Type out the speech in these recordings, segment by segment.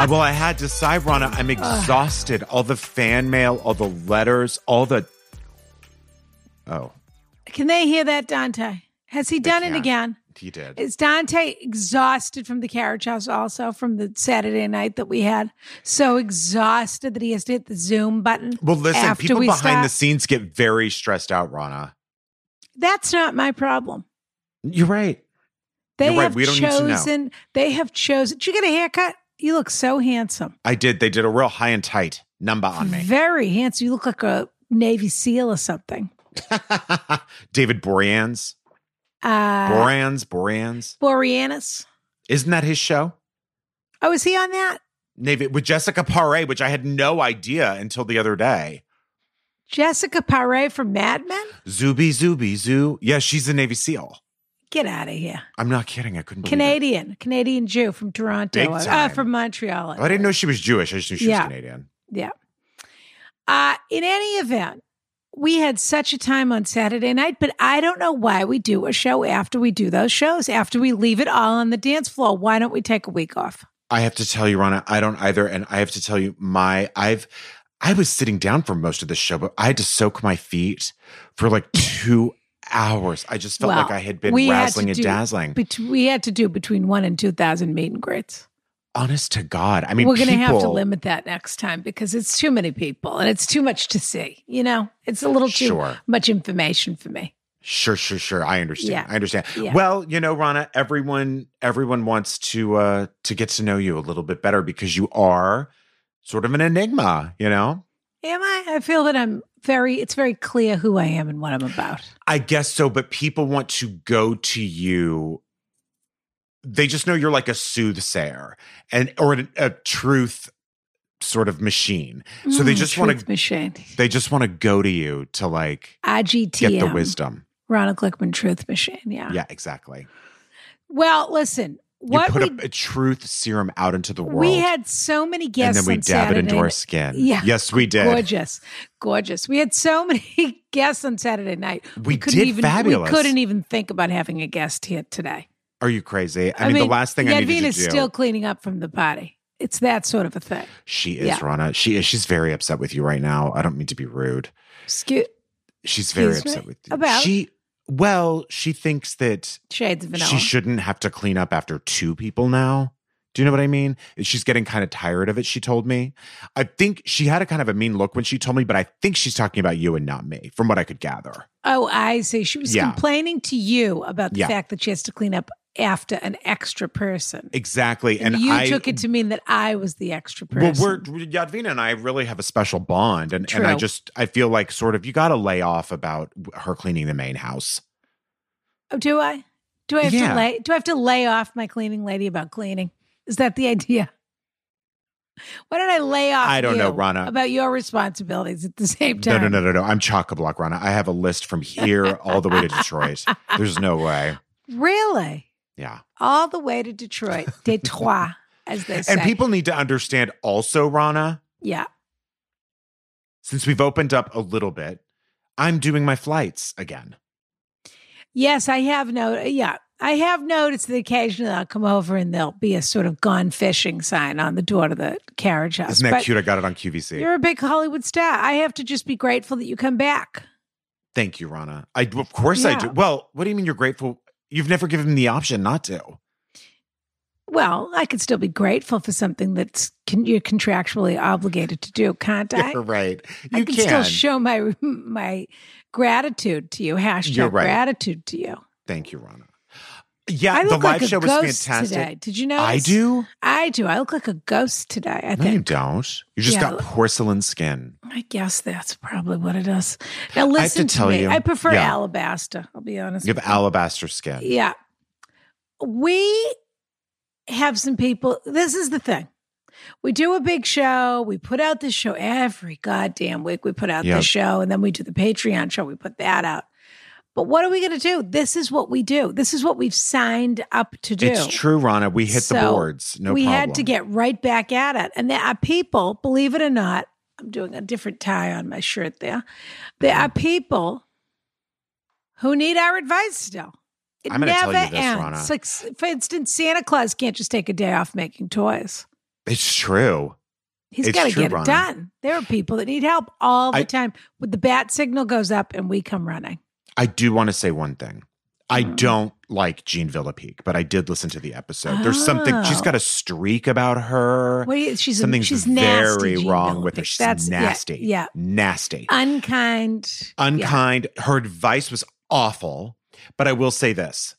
Uh, well, I had to sigh, Ronna. I'm exhausted. all the fan mail, all the letters, all the. Oh, Can they hear that, Dante? Has he done it again? he did. Is Dante exhausted from the carriage house also from the Saturday night that we had? So exhausted that he has to hit the Zoom button. well, listen, after people we behind the scenes get very stressed out, Ronna. That's not my problem. You're right. They You're right. have We don't need to know. chosen, they have chosen. Did you get a haircut? You look so handsome. I did. They did a real high and tight number on me. Very handsome. You look like a Navy SEAL or something. David Boreans. Uh, Borans, Borans. Boreanaz. Isn't that his show? Oh, is he on that? Navy with Jessica Paré, which I had no idea until the other day. Jessica Paré from Mad Men? Zuby, Zuby, Zoo. Yeah, she's a Navy SEAL. Get out of here. I'm not kidding. I couldn't. Canadian, Canadian Jew from Toronto, Big uh, time. from Montreal. Oh, I didn't know she was Jewish. I just knew she Yeah. was Canadian. Yeah. Uh, in any event, we had such a time on Saturday night, but I don't know why we do a show after we do those shows, after we leave it all on the dance floor. Why don't we take a week off? I have to tell you, Ronna, I don't either. And I have to tell you, my I've I was sitting down for most of the show, but I had to soak my feet for like two hours. I just felt Well, like I had been we had and do- dazzling. We had to do between one and 2,000 meet and greets. Honest to God. I mean, We're going to have to limit that next time because it's too many people and it's too much to see. You know, it's a little too Sure. much information for me. Sure, sure, sure. I understand. Yeah. I understand. Yeah. Well, you know, Ronna, everyone everyone wants to uh to get to know you a little bit better because you are sort of an enigma, you know? Am I? I feel that I'm very, it's very clear who I am and what I'm about. I guess so, but people want to go to you. They just know you're like a soothsayer and or a, a truth sort of machine. So they Mm, just want to machine. they just want to go to you to like IGTM. get the wisdom. Ronna Glickman Truth Machine. Yeah. Yeah, exactly. Well, listen, You what put we, a, a truth serum out into the world. we had so many guests, and then we dab it into our skin. Yeah. Yes, we did. Gorgeous, gorgeous. We had so many guests on Saturday night. We couldn't did even, fabulous. We couldn't even think about having a guest here today. Are you crazy? I, mean, the last thing I needed to do. still cleaning up from the party. It's that sort of a thing. she is Yeah. Ronna. She is. She's very upset with you right now. I don't mean to be rude. Excuse, She's very Excuse upset with you. About? She well, she thinks that shades of vanilla. she shouldn't have to clean up after two people now. Do you know what I mean? She's getting kind of tired of it, she told me. I think she had a kind of a mean look when she told me, but I think she's talking about you and not me, from what I could gather. Oh, I see. She was Yeah. complaining to you about the Yeah. fact that she has to clean up after an extra person. Exactly. And, And, you I took it to mean that I was the extra person. Well, we're Yadvina and I really have a special bond, and and I just I feel like sort of you got to lay off about her cleaning the main house. oh, do I? Do I have Yeah. to lay? Do I have to lay off my cleaning lady about cleaning? Is that the idea? Why don't I lay off? I don't know, Ronna. About your responsibilities at the same No, time. no, no, no, no. I'm chock a block, Ronna. I have a list from here all the way to Detroit. There's no way. Really? Yeah. All the way to Detroit, Detroit, as they say. And people need to understand also, Ronna, yeah. since we've opened up a little bit, I'm doing my flights again. Yes, I have noticed. Yeah, I have noticed that occasionally I'll come over and there'll be a sort of gone fishing sign on the door to the carriage house. Isn't that But cute? I got it on QVC. You're a big Hollywood star. I have to just be grateful that you come back. Thank you, Ronna. I of course I do. Well, what do you mean you're grateful? You've never given me the option not to. Well, I could still be grateful for something that's con- you're contractually obligated to do, can't I? You're right. I You can, can. still show my my gratitude to you. Hashtag right. gratitude to you. Thank you, Ronna. Yeah, I the look live like a show was fantastic. today. Did you know? I do. I do. I look like a ghost today. I No, you don't. You just Yeah. got porcelain skin. I guess that's probably what it is. Now to listen to, tell me. you- I prefer yeah. alabaster. I'll be honest. You have alabaster skin. Yeah. We have some people. This is the thing. We do a big show. We put out this show every goddamn week. We put out Yep. this show and then we do the Patreon show. We put that out. But what are we going to do? This is what we do. This is what we've signed up to do. It's true, Ronna. We hit the boards. No we problem. had to get right back at it. And there are uh, people, believe it or not, I'm doing a different tie on my shirt there. There are uh, mm-hmm. people who need our advice still. It I'm gonna tell never you this, ends. Ronna. Like, for instance, Santa Claus can't just take a day off making toys. It's true. He's got to get Ronna. it done. There are people that need help all the I- time. When the bat signal goes up and we come running. I do want to say one thing. I Mm. don't like Jean Villepique, but I did listen to the episode. There's something she's got a streak about her. You, she's Something's she's nasty. very Jean wrong with her. She's That's nasty. Yeah, Nasty. unkind. Yeah. Unkind. Her advice was awful. But I will say this.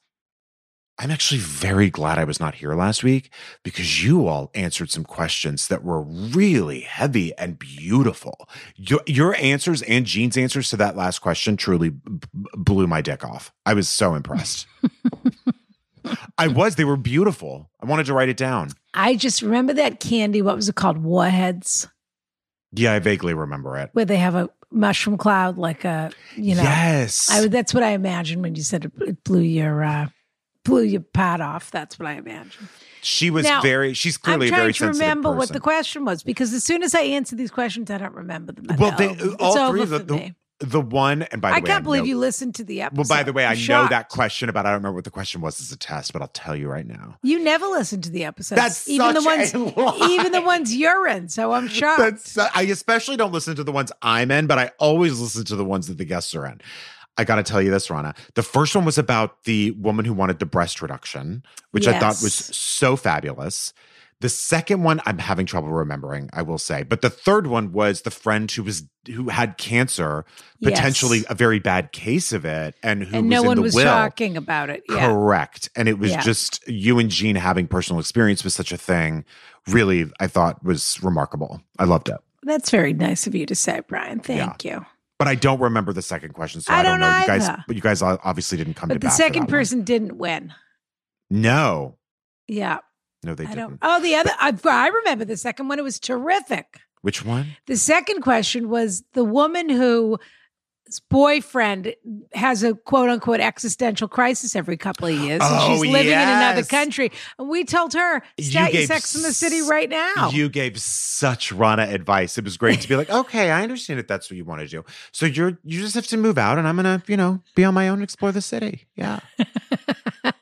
I'm actually very glad I was not here last week because you all answered some questions that were really heavy and beautiful. Your, your answers and Jean's answers to that last question truly b- blew my dick off. I was so impressed. I was. They were beautiful. I wanted to write it down. I just remember that candy. What was it called? Warheads, Yeah, I vaguely remember it. where they have a mushroom cloud, like a you know. yes. I that's what I imagined when you said it, it blew your uh, blew your pot off. That's what I imagine. she was Now, very, she's clearly I'm a trying very to sensitive remember what the question was because as soon as I answer these questions, I don't remember them. Well, No, they, all over three of for them. The, the one, and by the way. I way, can't believe know, you listened to the episode. Well, by the way, I I'm know that question about I don't remember what the question was as a test, but I'll tell you right now. You never listened to the episodes. That's even the ones, a lie. even the ones you're in. So I'm shocked. That's I especially don't listen to the ones I'm in, but I always listen to the ones that the guests are in. I got to tell you this, Rana. The first one was about the woman who wanted the breast reduction, which I thought was so fabulous. The second one I'm having trouble remembering, I will say. But the third one was the friend who was who had cancer, Yes. potentially a very bad case of it, and who and no one was will. talking about it. Yeah. Correct. And it was Yeah. just you and Jean having personal experience with such a thing, really, I thought was remarkable. I loved it. That's very nice of you to say, Brian. Thank you. But I don't remember the second question, so I, I don't, don't know. You guys, but you guys obviously didn't come to But the second that one. person didn't win. No, Yeah. no, they I don't. didn't. Oh, the other. I, I remember the second one. It was terrific. Which one? The second question was the woman whose boyfriend has a quote unquote existential crisis every couple of years. and Oh, she's living in another country. And we told her, You your gave sex in the city right now. You gave such Ronna advice. It was great to be like, okay, I understand if that's what you want to do. So you're you just have to move out, and I'm gonna, you know, be on my own, and explore the city. Yeah.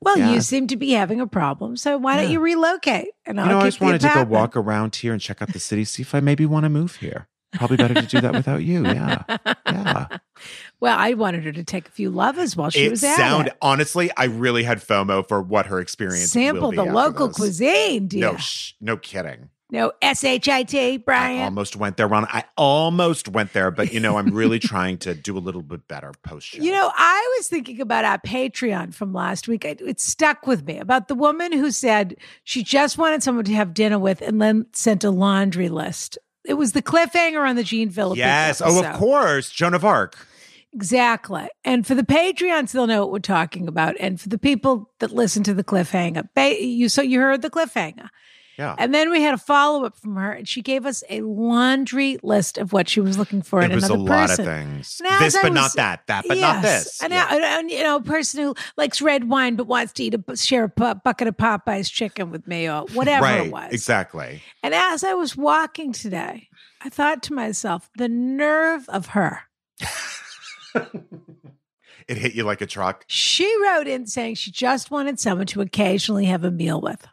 well, Yeah. you seem to be having a problem. So why don't you relocate? And I'll you know, I just wanted to go walk around here and check out the city, see if I maybe want to move here. Probably better to do that without you. Yeah. Yeah. Well, I wanted her to take a few lovers while she it was at sound it. honestly, I really had FOMO for what her experience. will Sample be the local this. cuisine, dear. No, sh- no kidding. No, S H I T, I Brian. I almost went there, Ron. I almost went there, but you know, I'm really trying to do a little bit better post show. You know, I was thinking about our Patreon from last week. It, it stuck with me about the woman who said she just wanted someone to have dinner with and then sent a laundry list. It was the cliffhanger on the Gene Phillips. yes. Oh, of course, Joan of Arc. Exactly. And for the Patreons, they'll know what we're talking about. And for the people that listen to the cliffhanger, you so you heard the cliffhanger. Yeah. And then we had a follow up from her, and she gave us a laundry list of what she was looking for it in was a another lot person. of things. As This, but not that. That, but not this. And, Yeah. now- and, you know, a person who likes red wine but wants to eat a share a bu- bucket of Popeye's chicken with me or whatever right. it was. Exactly. And as I was walking today, I thought to myself, the nerve of her. It hit you like a truck. She wrote in saying she just wanted someone to occasionally have a meal with.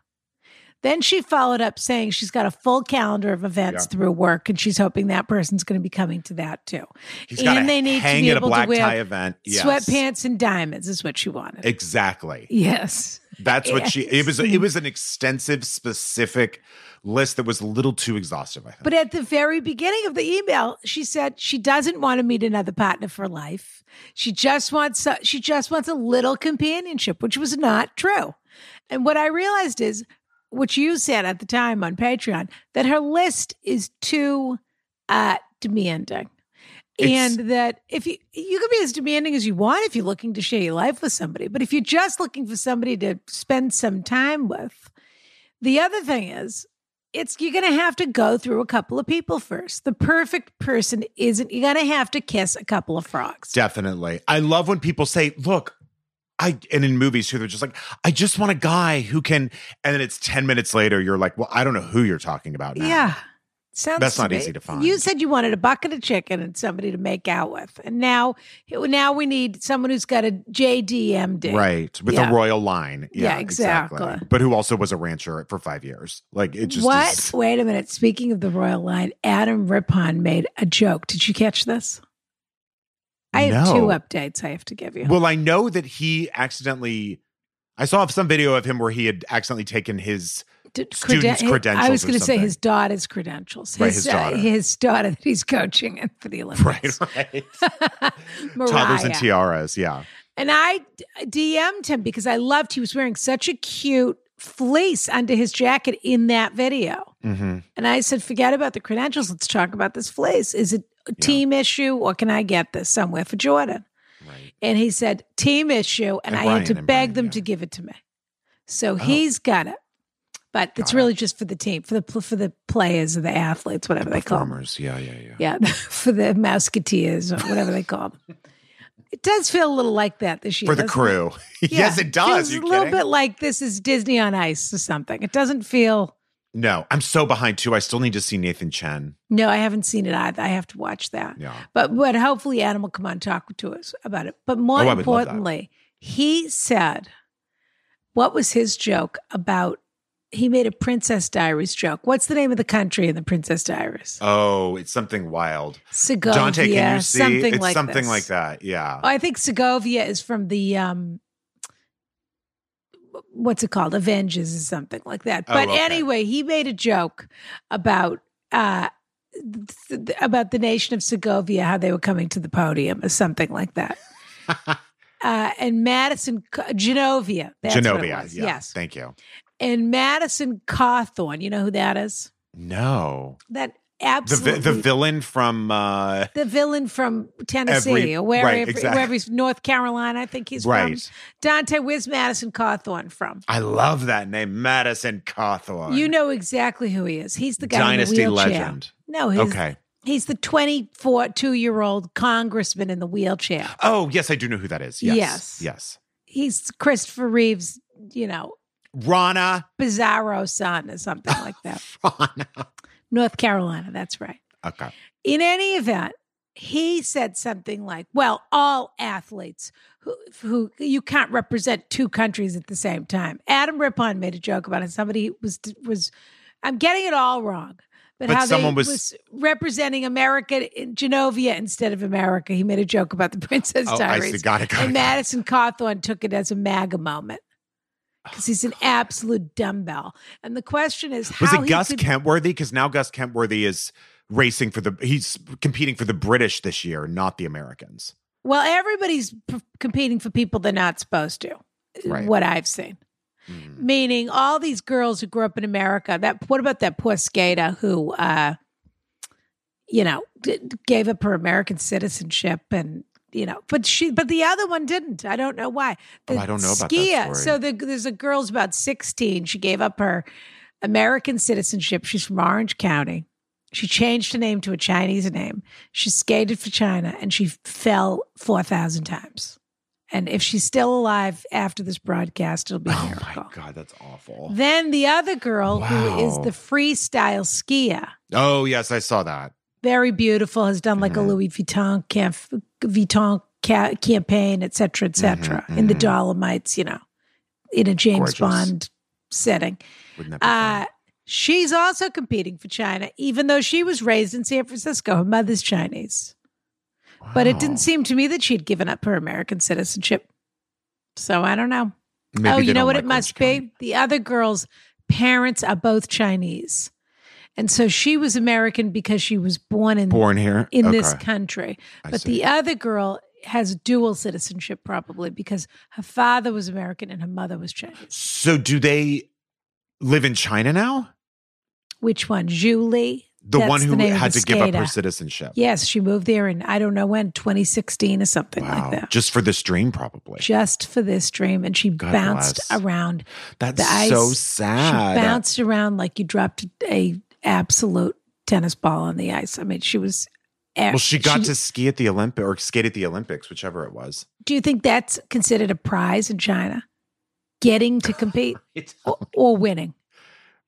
Then she followed up saying she's got a full calendar of events Yeah. through work and she's hoping that person's going to be coming to that too. He's got And they need to be at a able to black wear tie event. Yes. Sweatpants and diamonds is what she wanted. Exactly. yes. That's what she. It was. It was an extensive, specific list that was a little too exhaustive. I think. But at the very beginning of the email, she said she doesn't want to meet another partner for life. She just wants a, she just wants a little companionship, which was not true. And what I realized is what you said at the time on Patreon that her list is too uh demanding. It's- and that if you you can be as demanding as you want if you're looking to share your life with somebody, but if you're just looking for somebody to spend some time with, the other thing is it's you're gonna have to go through a couple of people first. The perfect person isn't you're gonna have to kiss a couple of frogs. Definitely. I love when people say, look, I, and in movies too, they're just like, I just want a guy who can, and then it's 10 minutes later, you're like, well, I don't know who you're talking about now. Yeah. Sounds That's not easy to find. You said you wanted a bucket of chicken and somebody to make out with. And now now we need someone who's got a JDMD. Right. With Yeah. a royal line. Yeah, Yeah, exactly. But who also was a rancher for five years. Like it just what? is- Wait a minute. Speaking of the royal line, Adam Rippon made a joke. Did you catch this? I have No. two updates I have to give you. Well, I know that he accidentally, I saw some video of him where he had accidentally taken his, Did students' I credentials I was going to say his daughter's credentials. Right, his daughter. Uh, his daughter that he's coaching in for the Olympics. right. Mariah. Toddlers and tiaras. Yeah. And I DM'd him because I loved he was wearing such a cute fleece under his jacket in that video. hmm And I said, forget about the credentials. Let's talk about this fleece. Is it team issue or can I get this somewhere for Jordan? Right. And he said, team issue. And, And I Brian, had to beg Brian, them yeah. to give it to me. So oh. he's got it. But it's really just for the team, for the for the players or the athletes, whatever they call them. Yeah, yeah, yeah. Yeah, for the Musketeers or whatever they call them. It does feel a little like that this year. For the crew. it? yes, it does. You a little kidding? bit like this is Disney on Ice or something. It doesn't feel. No, I'm so behind too. I still need to see Nathan Chen. No, I haven't seen it either. I have to watch that. Yeah. But but hopefully Adam will come on and talk to us about it. But more Oh, I would love that. importantly, he said, what was his joke about? He made a Princess Diaries joke. What's the name of the country in the Princess Diaries? Oh, it's something wild. Segovia, Dante, can you see? something it's like something this. like that. Yeah. Oh, I think Segovia is from the um what's it called? Avengers or something like that. Oh, But okay. anyway, he made a joke about uh th- th- about the nation of Segovia, how they were coming to the podium or something like that. uh and Madison Genovia. That's what it Genovia. Yeah. Yes. Thank you. And Madison Cawthorn, you know who that is? No. That absolutely vi- the villain from uh the villain from Tennessee Every- or wherever, right, exactly. wherever he's North Carolina, I think he's from. Right. Dante, where's Madison Cawthorn from? I love that name, Madison Cawthorn. You know exactly who he is. He's the guy Dynasty in the wheelchair. legend. No, he's, Okay. he's the 24, two year old congressman in the wheelchair. Oh, yes, I do know who that is. Yes. Yes. Yes. He's Christopher Reeves, you know, Ronna. bizarro son or something like that. Ronna. North Carolina, that's right. Okay. In any event, he said something like, "Well, all athletes who, who you can't represent two countries at the same time." Adam Rippon made a joke about it. Somebody was was, I'm getting it all wrong, but, But how someone they was- representing America in Genovia instead of America. He made a joke about the Princess Oh, I Diaries. see. Got it. Got and it. Madison Cawthorn took it as a MAGA moment because he's an absolute dumbbell. And the question is, Was it Gus could- Kenworthy? Because now Gus Kenworthy is racing for the he's competing for the British this year, not the Americans. Well, everybody's p- competing for people they're not supposed to. Right. What I've seen, Mm. meaning all these girls who grew up in America. That what about that poor skater who, uh, you know, d- gave up her American citizenship and you know, but she, but the other one didn't. I don't know why. Oh, I don't know about that story. So the, there's a girl's about 16. She gave up her American citizenship. She's from Orange County. She changed her name to a Chinese name. She skated for China and she fell 4,000 times. And if she's still alive after this broadcast, it'll be Oh miracle. my god, that's awful. Then the other girl, who is the freestyle skier, Oh yes, I saw that. Very beautiful, has done like Mhm. a Louis Vuitton camp- Vuitton ca- campaign, et cetera, et cetera, Mhm, in the mhm. Dolomites, you know, in a James Gorgeous. Bond setting. Wouldn't that be Uh, she's also competing for China, even though she was raised in San Francisco. Her mother's Chinese. But it didn't seem to me that she'd given up her American citizenship. So I don't know. Maybe oh, you know what like it must be? The other girl's parents are both Chinese. And so she was American because she was born in Born here in this country. I But see. the other girl has dual citizenship probably because her father was American and her mother was Chinese. So do they live in China now? Which one? Julie? The That's one the who name had the to give up her citizenship. Yes, she moved there in I don't know when, 2016 or something Wow. like that. Just for this dream, probably. Just for this dream. And she God bounced bless. around That's the so She sad. bounced around like you dropped a absolute tennis ball on the ice. I mean, she was. well, she got to ski at the Olympic or skate at the Olympics, whichever it was. Do you think that's considered a prize in China? Getting to compete or, or winning?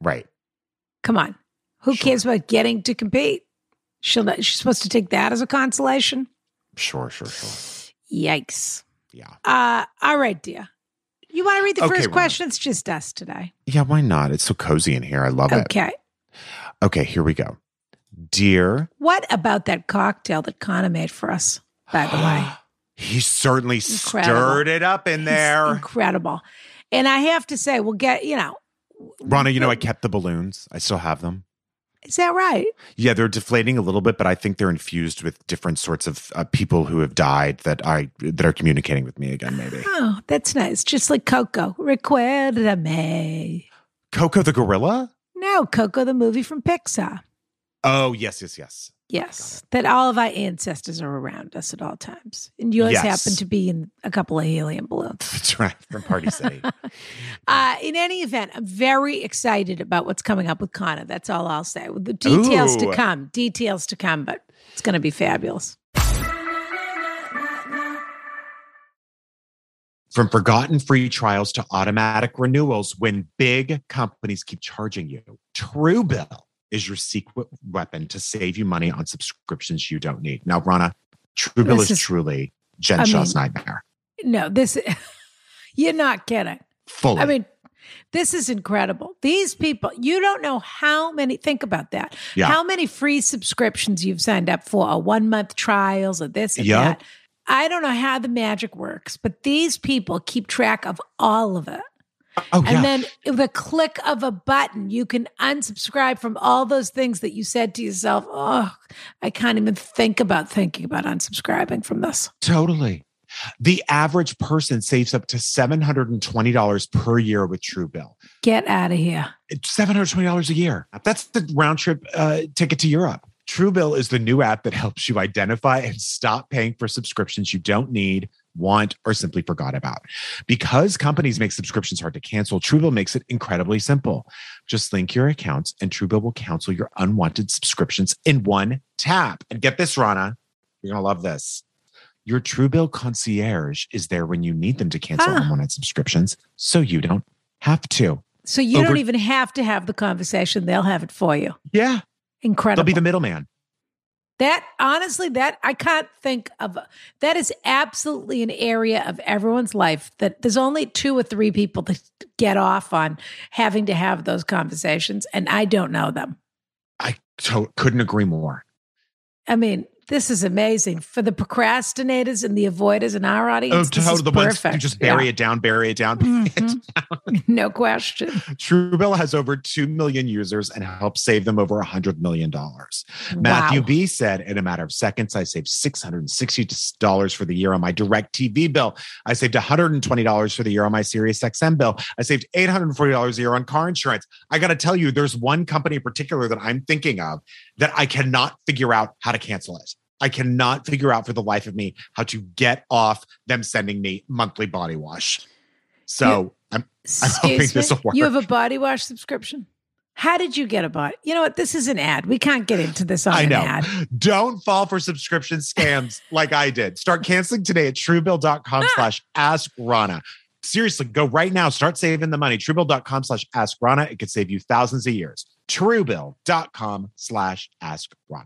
right. Come on, who Sure. cares about getting to compete? She'll not, she's supposed to take that as a consolation. Sure, sure, sure. Yikes! Yeah. Uh, all right, dear. You want to read the Okay, first question? It's just us today. Yeah, why not? It's so cozy in here. I love it. Okay. Okay, here we go. Dear What about that cocktail that Conor made for us? By the way. He certainly Incredible. stirred it up in there. incredible. And I have to say, we'll get, you know, Ronna, you know, I kept the balloons. I still have them. is that right? Yeah, they're deflating a little bit, but I think they're infused with different sorts of uh, people who have died that I that are communicating with me again. Maybe Oh, that's nice. Just like Coco. Recuérdame. Coco the gorilla. No, Coco, the movie from Pixar. Oh yes, yes, yes. Yes, that all of our ancestors are around us at all times. And yours Yes. happen to be in a couple of helium balloons. That's right from Party City. Uh, in any event, I'm very excited about what's coming up with Conor. That's all I'll say. With the details to come, details to come, but it's going to be fabulous. From forgotten free trials to automatic renewals, when big companies keep charging you, Truebill is your secret weapon to save you money on subscriptions you don't need. Now, Ronna, Truebill is, is- truly Jen I Shaw's mean- nightmare. No, this, you're not kidding. Fully. I mean, this is incredible. These people, you don't know how many, think about that. Yeah. How many free subscriptions you've signed up for, or one month trials, or this and Yup. that. I don't know how the magic works, but these people keep track of all of it. oh, And yeah. then with a click of a button, you can unsubscribe from all those things that you said to yourself, oh, I can't even think about thinking about unsubscribing from this. Totally. The average person saves up to $720 per year with Truebill. Get out of here. $720 a year. That's the round trip uh, ticket to Europe. Truebill is the new app that helps you identify and stop paying for subscriptions you don't need, want, or simply forgot about. Because companies make subscriptions hard to cancel, Truebill makes it incredibly simple. Just link your accounts and Truebill will cancel your unwanted subscriptions in one tap. And get this, Ronna, you're going to love this. Your Truebill concierge is there when you need them to cancel Ah. unwanted subscriptions, so you don't have to. So you Over- don't even have to have the conversation. They'll have it for you. Yeah, Incredible. they'll be the middleman. That honestly, that I can't think of. That is absolutely an area of everyone's life that there's only two or three people that get off on having to have those conversations, and I don't know them. I to- couldn't agree more. I mean, this is amazing for the procrastinators and the avoiders in our audience. Oh, this is. The ones perfect. who just bury Yeah. it down, bury it down. Mhm. no question. Truebill has over 2 million users and helps save them over $100 million. Matthew wow. B said, in a matter of seconds, I saved $660 for the year on my DirecTV bill. I saved $120 for the year on my Sirius XM bill. I saved $840 a year on car insurance. I got to tell you, there's one company in particular that I'm thinking of that I cannot figure out how to cancel it. I cannot figure out for the life of me how to get off them sending me monthly body wash. So I'm I'm hoping Excuse this'll work. You have a body wash subscription? How did you get a body? You know what? This is an ad. We can't get into this on I an know. ad. Don't fall for subscription scams like I did. Start canceling today at truebill.com ah! slash ask Ronna. Seriously, go right now. Start saving the money. Truebill.com slash ask Ronna. It could save you thousands of years. Truebill.com slash ask Ronna.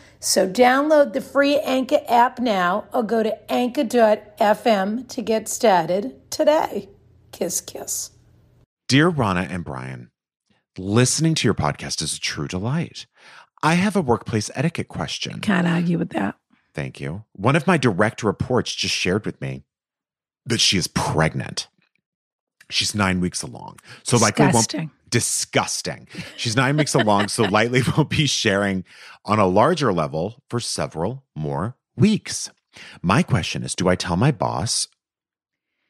So download the free Anchor app now or go to anchor.fm to get started today. Kiss, kiss. Dear Ronna and Brian, listening to your podcast is a true delight. I have a workplace etiquette question. Can't argue with that. Thank you. One of my direct reports just shared with me that she is pregnant. She's nine weeks along. So likely won't Disgusting. She's nine weeks along, so lightly won't be sharing on a larger level for several more weeks. My question is Do I tell my boss,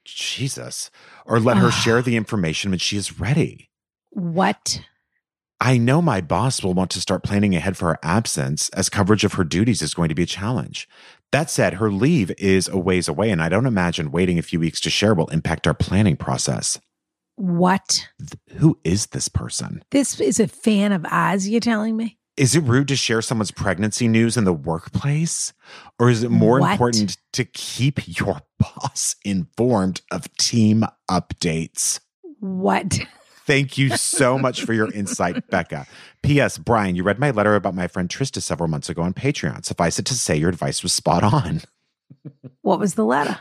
Jesus, or let her ah. share the information when she is ready? What? I know my boss will want to start planning ahead for her absence as coverage of her duties is going to be a challenge. That said, her leave is a ways away, and I don't imagine waiting a few weeks to share will impact our planning process. What? Who is this person? This is a fan of Oz, you're telling me? Is it rude to share someone's pregnancy news in the workplace? Or is it more What? important to keep your boss informed of team updates? What? Thank you so much for your insight, Becca. P.S. Brian, you read my letter about my friend Trista several months ago on Patreon. Suffice it to say, your advice was spot on. What was the letter?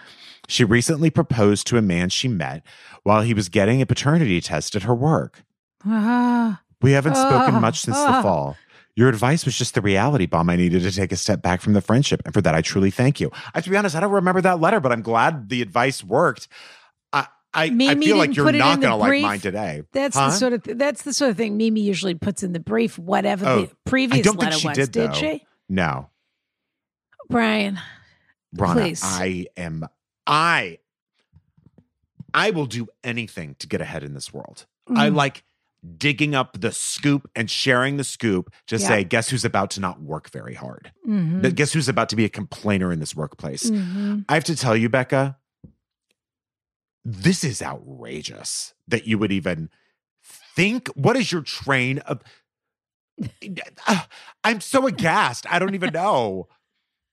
She recently proposed to a man she met while he was getting a paternity test at her work. Ah, We haven't spoken Ah, much since the ah. fall. Your advice was just the reality bomb I needed to take a step back from the friendship. And for that, I truly thank you. I have to be honest, I don't remember that letter, but I'm glad the advice worked. I, I, I Mimi feel like you're not going to like mine today. that's Huh? the sort of th- that's the sort of thing Mimi usually puts in the brief, whatever Oh, the previous letter she was. did, though. she? No. Brian, Ronna, Please. I am I I will do anything to get ahead in this world. I Mm. like digging up the scoop and sharing the scoop to Yeah. say, guess who's about to not work very hard? Mhm. Guess who's about to be a complainer in this workplace? Mhm. I have to tell you, Becca, this is outrageous that you would even think. What is your train of? I'm so aghast. I don't even know.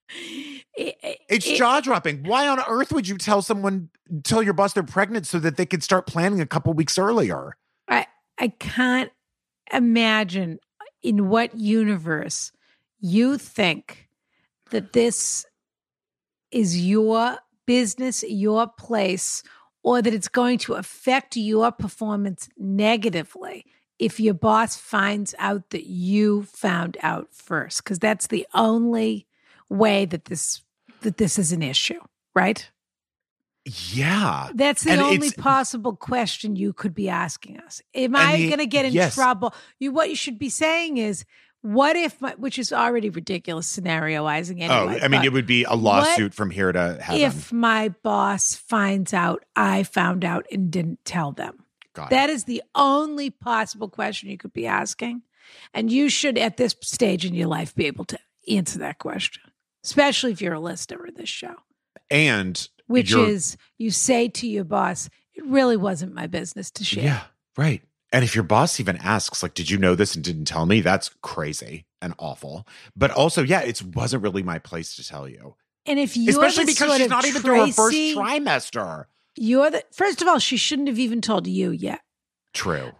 It- it- It's it- jaw dropping. Why on earth would you tell someone, tell your boss they're pregnant so that they could start planning a couple weeks earlier? I I can't imagine in what universe you think that this is your business, your place, or that it's going to affect your performance negatively if your boss finds out that you found out first because that's the only way that this that this is an issue, right? Yeah. That's the And only possible question you could be asking us. Am I going to get in yes. trouble? You what you should be saying is, what if my, which is already ridiculous scenarioizing oh, anyway. oh, I mean, it would be a lawsuit from here to heaven. if my boss finds out I found out and didn't tell them. Got it. That is the only possible question you could be asking. And you should, at this stage in your life, be able to answer that question, especially if you're a listener of this show and which is you say to your boss, it really wasn't my business to share. Yeah, right. And if your boss even asks, like, did you know this and didn't tell me? That's crazy and awful. But also, yeah, it wasn't really my place to tell you. And if you're Especially because she's not even through her first trimester. You're the first of all, she shouldn't have even told you yet. True.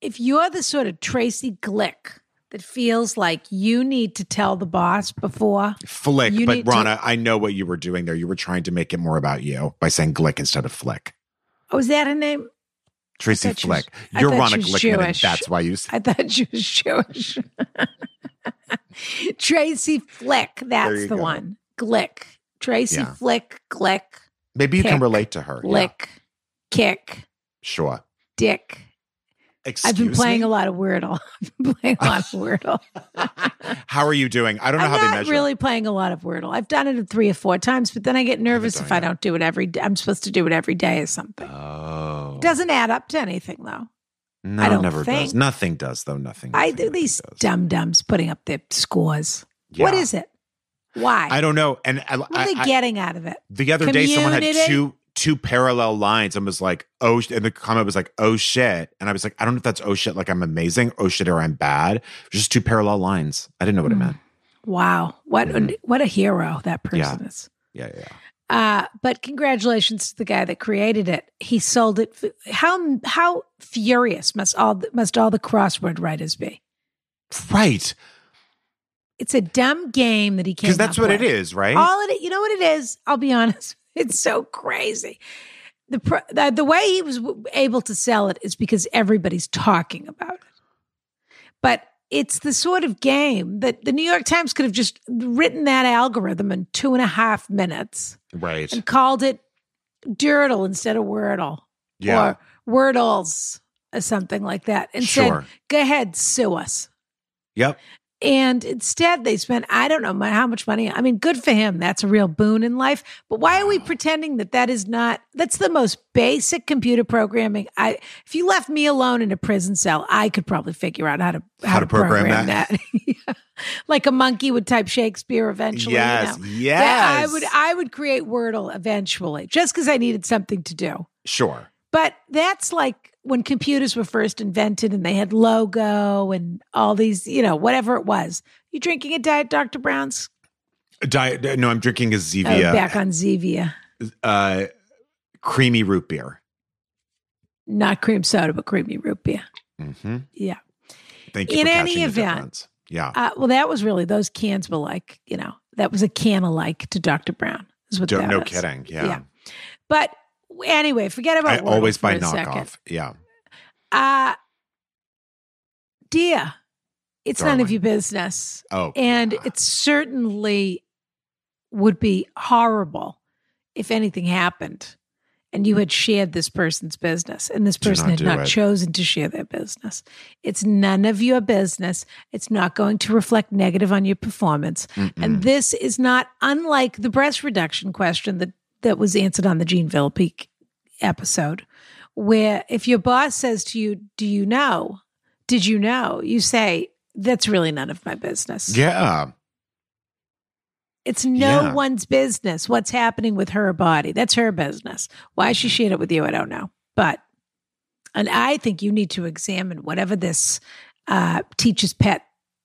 If you're the sort of Tracy Glick that feels like you need to tell the boss before, Flick, You but need to- Ronna, I know what you were doing there. You were trying to make it more about you by saying Glick instead of Flick. oh, is that her name? Tracy was- Flick. You're Rana she was Glickman, and Jewish. that's why you. i thought she was Jewish. Tracy Flick, that's the go. one. Glick. Tracy Yeah. Flick, Glick, Maybe you can relate to her. Yeah, Lick, Kick, sure. Dick. Excuse I've been playing me? a lot of Wordle. I've been playing a lot of Wordle. How are you doing? I don't know I'm how they measure. really playing a lot of Wordle. I've done it three or four times, but then I get nervous done if I don't do it every day. I'm supposed to do it every day or something. Oh, It doesn't add up to anything, though. no, I don't never think. does. Nothing does, though. Nothing. I do these does. dum dums putting up their scores. What Yeah. is it? Why? I don't know. And I, what are I- they I- getting out of it? the other day, someone had two two parallel lines and was like, oh, sh-" and the comment was like, oh shit. And I was like, I don't know if that's oh shit, like I'm amazing, oh shit, or I'm bad. Just two parallel lines. I didn't know what it Mm. meant. Wow. What Mhm. what a hero that person Yeah. is. Yeah, yeah. Uh, but congratulations to the guy that created it. He sold it. How how furious must all must all the crossword writers be? Right. It's a dumb game that he came. Because that's what it is, right? All it, you know what it is. I'll be honest. It's so crazy. The the, the way he was w- able to sell it is because everybody's talking about it. But it's the sort of game that the New York Times could have just written that algorithm in two and a half minutes right. and called it Dirtle instead of Wordle Yeah. or Wordles or something like that and Sure. said, go ahead, sue us. Yep. And instead, they spent, I don't know how much money. I mean, good for him. That's a real boon in life. But why are we pretending that that is not, that's the most basic computer programming. I, if you left me alone in a prison cell, I could probably figure out how to, how, to program, that. Yeah. Like a monkey would type Shakespeare eventually. you yes. know. Yes. That I would, I would create Wordle eventually just because I needed something to do. sure. But that's like when computers were first invented and they had logo and all these, you know, whatever it was. You drinking a diet Dr. Brown's? Diet, no, I'm drinking a Oh, Zevia back on Zevia. uh, creamy root beer. Not cream soda, but creamy root beer. hmm Yeah. Thank you In for any event. Yeah. Uh, well, that was really, those cans were like, you know, that was a can alike to Dr. Brown. Is what Don't, that no was. kidding. Yeah. Yeah. But anyway, forget about I Wordle always buy knockoff. Yeah. Uh, dear, it's none of your business. Oh. And it certainly would be horrible if anything happened and you had shared this person's business and this person not had not it. chosen to share their business. It's none of your business. It's not going to reflect negative on your performance. Mm-mm. And this is not unlike the breast reduction question that, that was answered on the Jean Villepique episode, where if your boss says to you, Do you know? Did you know? You say, That's really none of my business. yeah. It's no Yeah. one's business what's happening with her body. That's her business. Why she shared it with you, I don't know. But, and I think you need to examine whatever this uh, teacher's pet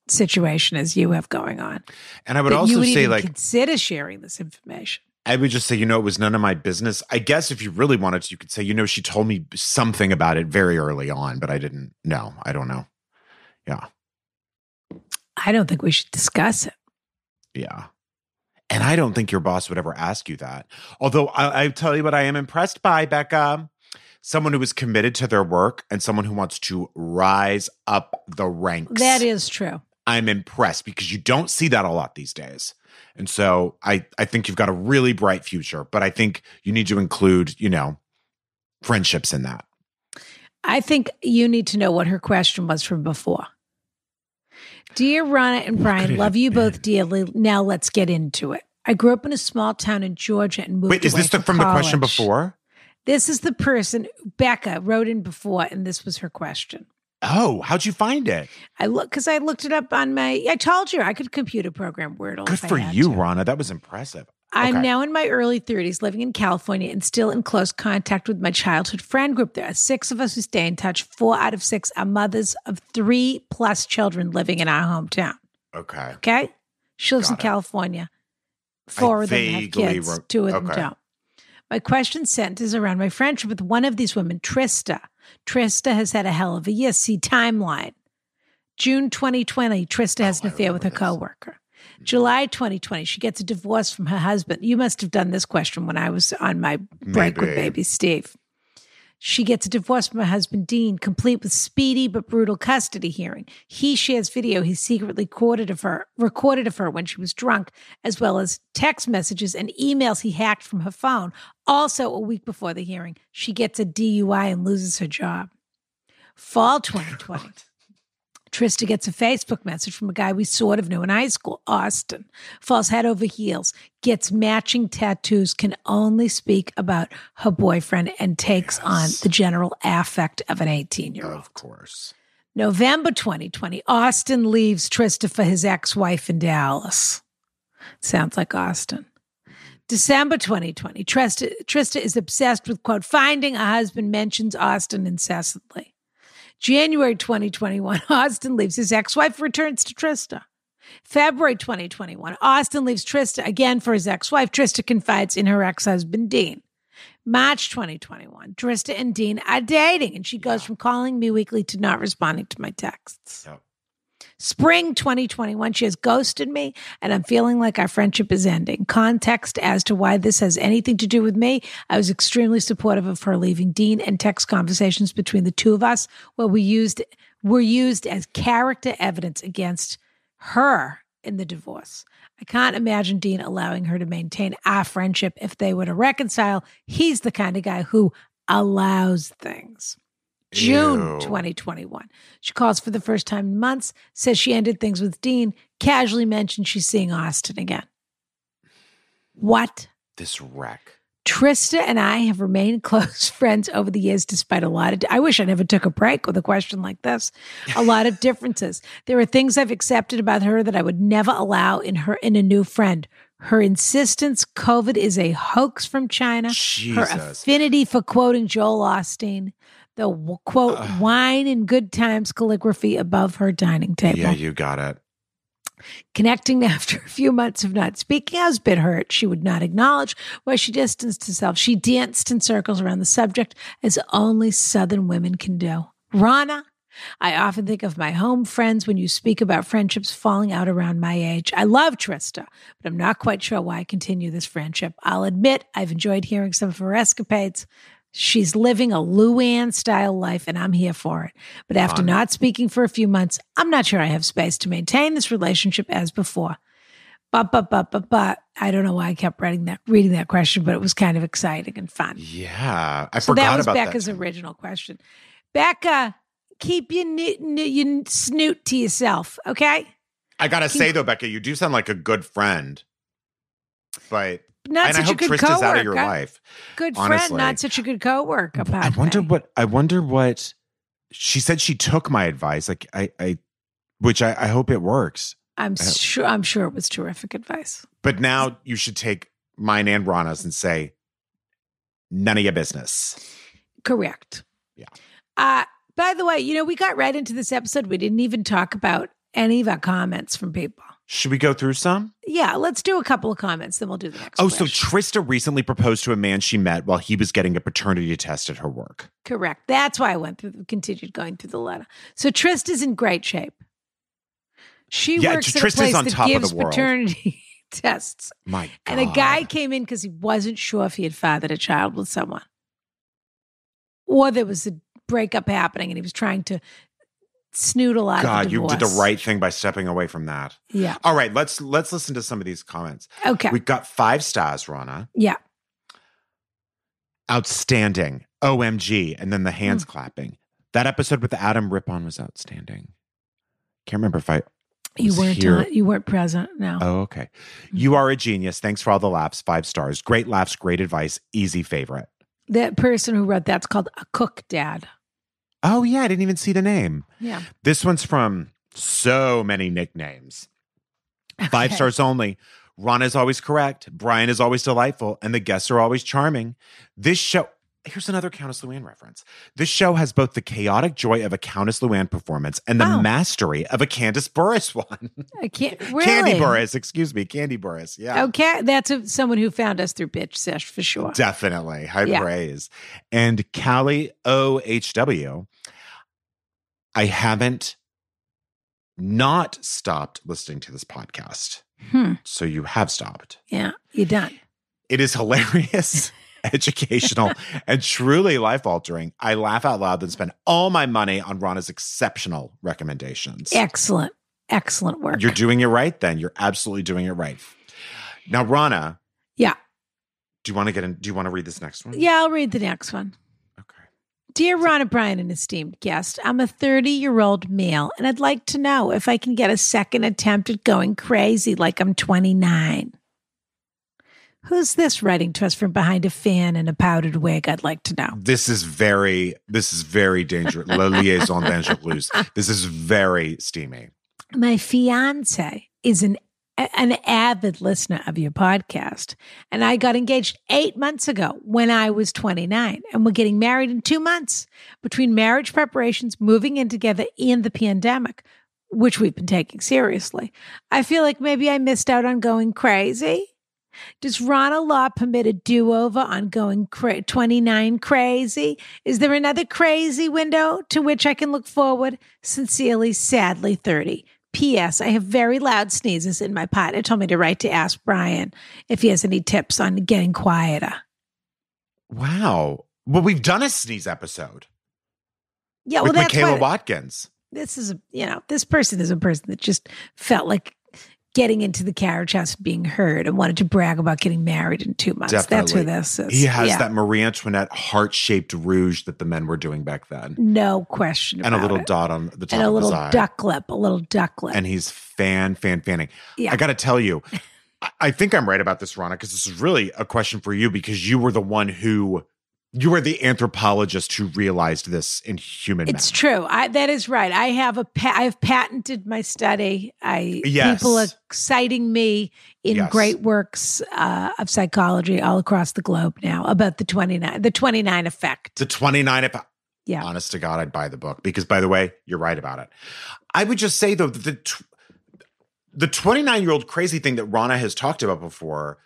situation is you have going on. And I would also would say, like, consider sharing this information. I would just say, you know, it was none of my business. I guess if you really wanted to, you could say, you know, she told me something about it very early on, but I didn't know. I don't know. Yeah. I don't think we should discuss it. Yeah. And I don't think your boss would ever ask you that. Although I, I tell you what, I am impressed by Becca. Someone who is committed to their work and someone who wants to rise up the ranks. That is true. I'm impressed because you don't see that a lot these days. And so I, I think you've got a really bright future, but I think you need to include, you know, friendships in that. I think you need to know what her question was from before. Dear Ronna and Brian, love have you both dearly. Now let's get into it. I grew up in a small town in Georgia and moved. Wait, is away this the, for from the question before? This is the person Becca wrote in before, and this was her question. Oh, how'd you find it? I look because I looked it up on my. I told you I could computer program Wordle. Good I for you, to. Ronna. That was impressive. I'm Okay. now in my early 30s, living in California and still in close contact with my childhood friend group. There are six of us who stay in touch. Four out of six are mothers of three plus children living in our hometown. Okay. Okay. She lives in it. California. Four of them have kids, wrote- two of them don't. My question centers around my friendship with one of these women, Trista. Trista has had a hell of a year. See timeline. June 2020, Trista has Oh, an affair with her this. coworker. July 2020, she gets a divorce from her husband. You must have done this question when I was on my break with baby Steve. She gets a divorce from her husband, Dean, complete with speedy but brutal custody hearing. He shares video he secretly recorded of her, recorded of her when she was drunk, as well as text messages and emails he hacked from her phone. Also, a week before the hearing, she gets a DUI and loses her job. Fall 2020. Trista gets a Facebook message from a guy we sort of knew in high school, Austin. Falls head over heels, gets matching tattoos, can only speak about her boyfriend, and takes on the general affect of an 18 year old. Of course. November 2020, Austin leaves Trista for his ex wife in Dallas. Sounds like Austin. December 2020, Trista, Trista is obsessed with, quote, finding a husband mentions Austin incessantly. January 2021, Austin leaves his ex wife, returns to Trista. February 2021, Austin leaves Trista again for his ex wife. Trista confides in her ex husband, Dean. March 2021, Trista and Dean are dating, and she goes from calling me weekly to not responding to my texts. Yep. Spring 2021, she has ghosted me, and I'm feeling like our friendship is ending. Context as to why this has anything to do with me I was extremely supportive of her leaving Dean, and text conversations between the two of us where we used were used as character evidence against her in the divorce. I can't imagine Dean allowing her to maintain our friendship if they were to reconcile. He's the kind of guy who allows things. June Ew. 2021. She calls for the first time in months, says she ended things with Dean, casually mentions she's seeing Austin again. What? This wreck. Trista and I have remained close friends over the years, despite a lot of. I wish I never took a break with a question like this. A lot of differences. There are things I've accepted about her that I would never allow in her in a new friend. Her insistence COVID is a hoax from China. Her affinity for quoting Joel Osteen. The quote wine and good times calligraphy above her dining table Yeah, you got it. connecting after a few months of not speaking. I was a bit hurt. She would not acknowledge why she distanced herself. She danced in circles around the subject as only Southern women can do. Ronna, I often think of my home friends when you speak about friendships falling out around my age. I love Trista, but I'm not quite sure why I continue this friendship. I'll admit I've enjoyed hearing some of her escapades. She's living a Luann style life, and I'm here for it. But after not speaking for a few months, I'm not sure I have space to maintain this relationship as before. But, but, but, but, but, I don't know why I kept reading that, reading that question, but it was kind of exciting and fun. Yeah, I so forgot that was about Becca's that. original question. Becca, keep your, n- n- your snoot to yourself, okay? I gotta say though, Becca, you do sound like a good friend, but Not and I such a good Trista's coworker. out of your life. Good friend, honestly. not such a good coworker. I wonder what I wonder what she said. She took my advice, like I, I which I, I hope it works. I'm sure. I'm sure it was terrific advice. But now you should take mine and Ronna's and say, none of your business. Correct. Yeah. Uh, by the way, you know, we got right into this episode. We didn't even talk about any of our comments from people. Should we go through some? Yeah, let's do a couple of comments, then we'll do the next. Oh, so. Trista recently proposed to a man she met while he was getting a paternity test at her work. correct. That's why I went through, continued going through the letter. So Trista's in great shape. She Yeah, works at Trista's a place on that top of gives paternity tests, My God. and a guy came in because he wasn't sure if he had fathered a child with someone, or there was a breakup happening, and he was trying to snoot a lot. God, you did the right thing by stepping away from that. Yeah. All right, let's let's listen to some of these comments. Okay. We've got five stars, Ronna. yeah. Outstanding. OMG. And then the hands Hmm. clapping. That episode with Adam Rippon was outstanding. Can't remember if I You weren't. here. on- you weren't present. No. Oh, okay. Hmm. You are a genius. Thanks for all the laughs. Five stars. Great laughs, great advice. Easy favorite. That person who wrote that's called a cook dad. Oh, yeah. I didn't even see the name. Yeah. This one's from so many nicknames. Five Okay. stars only. Ron is always correct. Brian is always delightful. And the guests are always charming. This show. Here's another Countess Luann reference. This show has both the chaotic joy of a Countess Luann performance and the Oh. mastery of a Candace Burruss one. I can't really. Kandi Burruss, excuse me, Kandi Burruss. Yeah. Okay, that's a, someone who found us through Bitch Sesh for sure. Definitely. High Yeah. praise. And Callie OHW, I haven't not stopped listening to this podcast. Hmm. So you have stopped. Yeah, you're done. It is hilarious, educational, and truly life altering. I laugh out loud and spend all my money on Ronna's exceptional recommendations. Excellent, excellent work. You're doing it right then. You're absolutely doing it right. Now, Rana, yeah, do you want to get in? Do you want to read this next one? yeah. I'll read the next one. Okay. Dear Ron O'Brien, an esteemed guest, I'm a 30 year old male, and I'd like to know if I can get a second attempt at going crazy like I'm 29. Who's this writing to us from behind a fan and a powdered wig? I'd like to know. This is very, this is very dangerous. La liaison dangereuse. This is very steamy. My fiance is an an avid listener of your podcast. And I got engaged eight months ago when I was 29. And we're getting married in two months between marriage preparations, moving in together, and the pandemic, which we've been taking seriously. I feel like maybe I missed out on going crazy. Does Ronna Law permit a do over on going cra- 29 crazy? Is there another crazy window to which I can look forward? Sincerely, sadly, 30. P.S. I have very loud sneezes in my partner told me to write to ask Brian if he has any tips on getting quieter. Wow. Well, we've done a sneeze episode Yeah, well, with that's Michaela Watkins. this is, a, you know, this person is a person that just felt like getting into the carriage house, being heard, and wanted to brag about getting married in two months. That's Definitely. who this is. He has Yeah. that Marie Antoinette heart shaped rouge that the men were doing back then, No question and a little it. dot on the top and a little duck lip, a little duck lip. and he's fan, fan, fanning. Yeah. I got to tell you, I- I think I'm right about this, Ronna, because this is really a question for you because you were the one who, you were the anthropologist who realized this in human it's men. true. I, that is right. I have a pa- I've patented my study. I Yes. people are citing me in Yes. great works uh, of psychology all across the globe now about the 29 the 29 effect. The 29, if Yeah. honest to God, I'd buy the book because, by the way, you're right about it. I would just say, though, that the, tw- the 29 year old crazy thing that Ronna has talked about before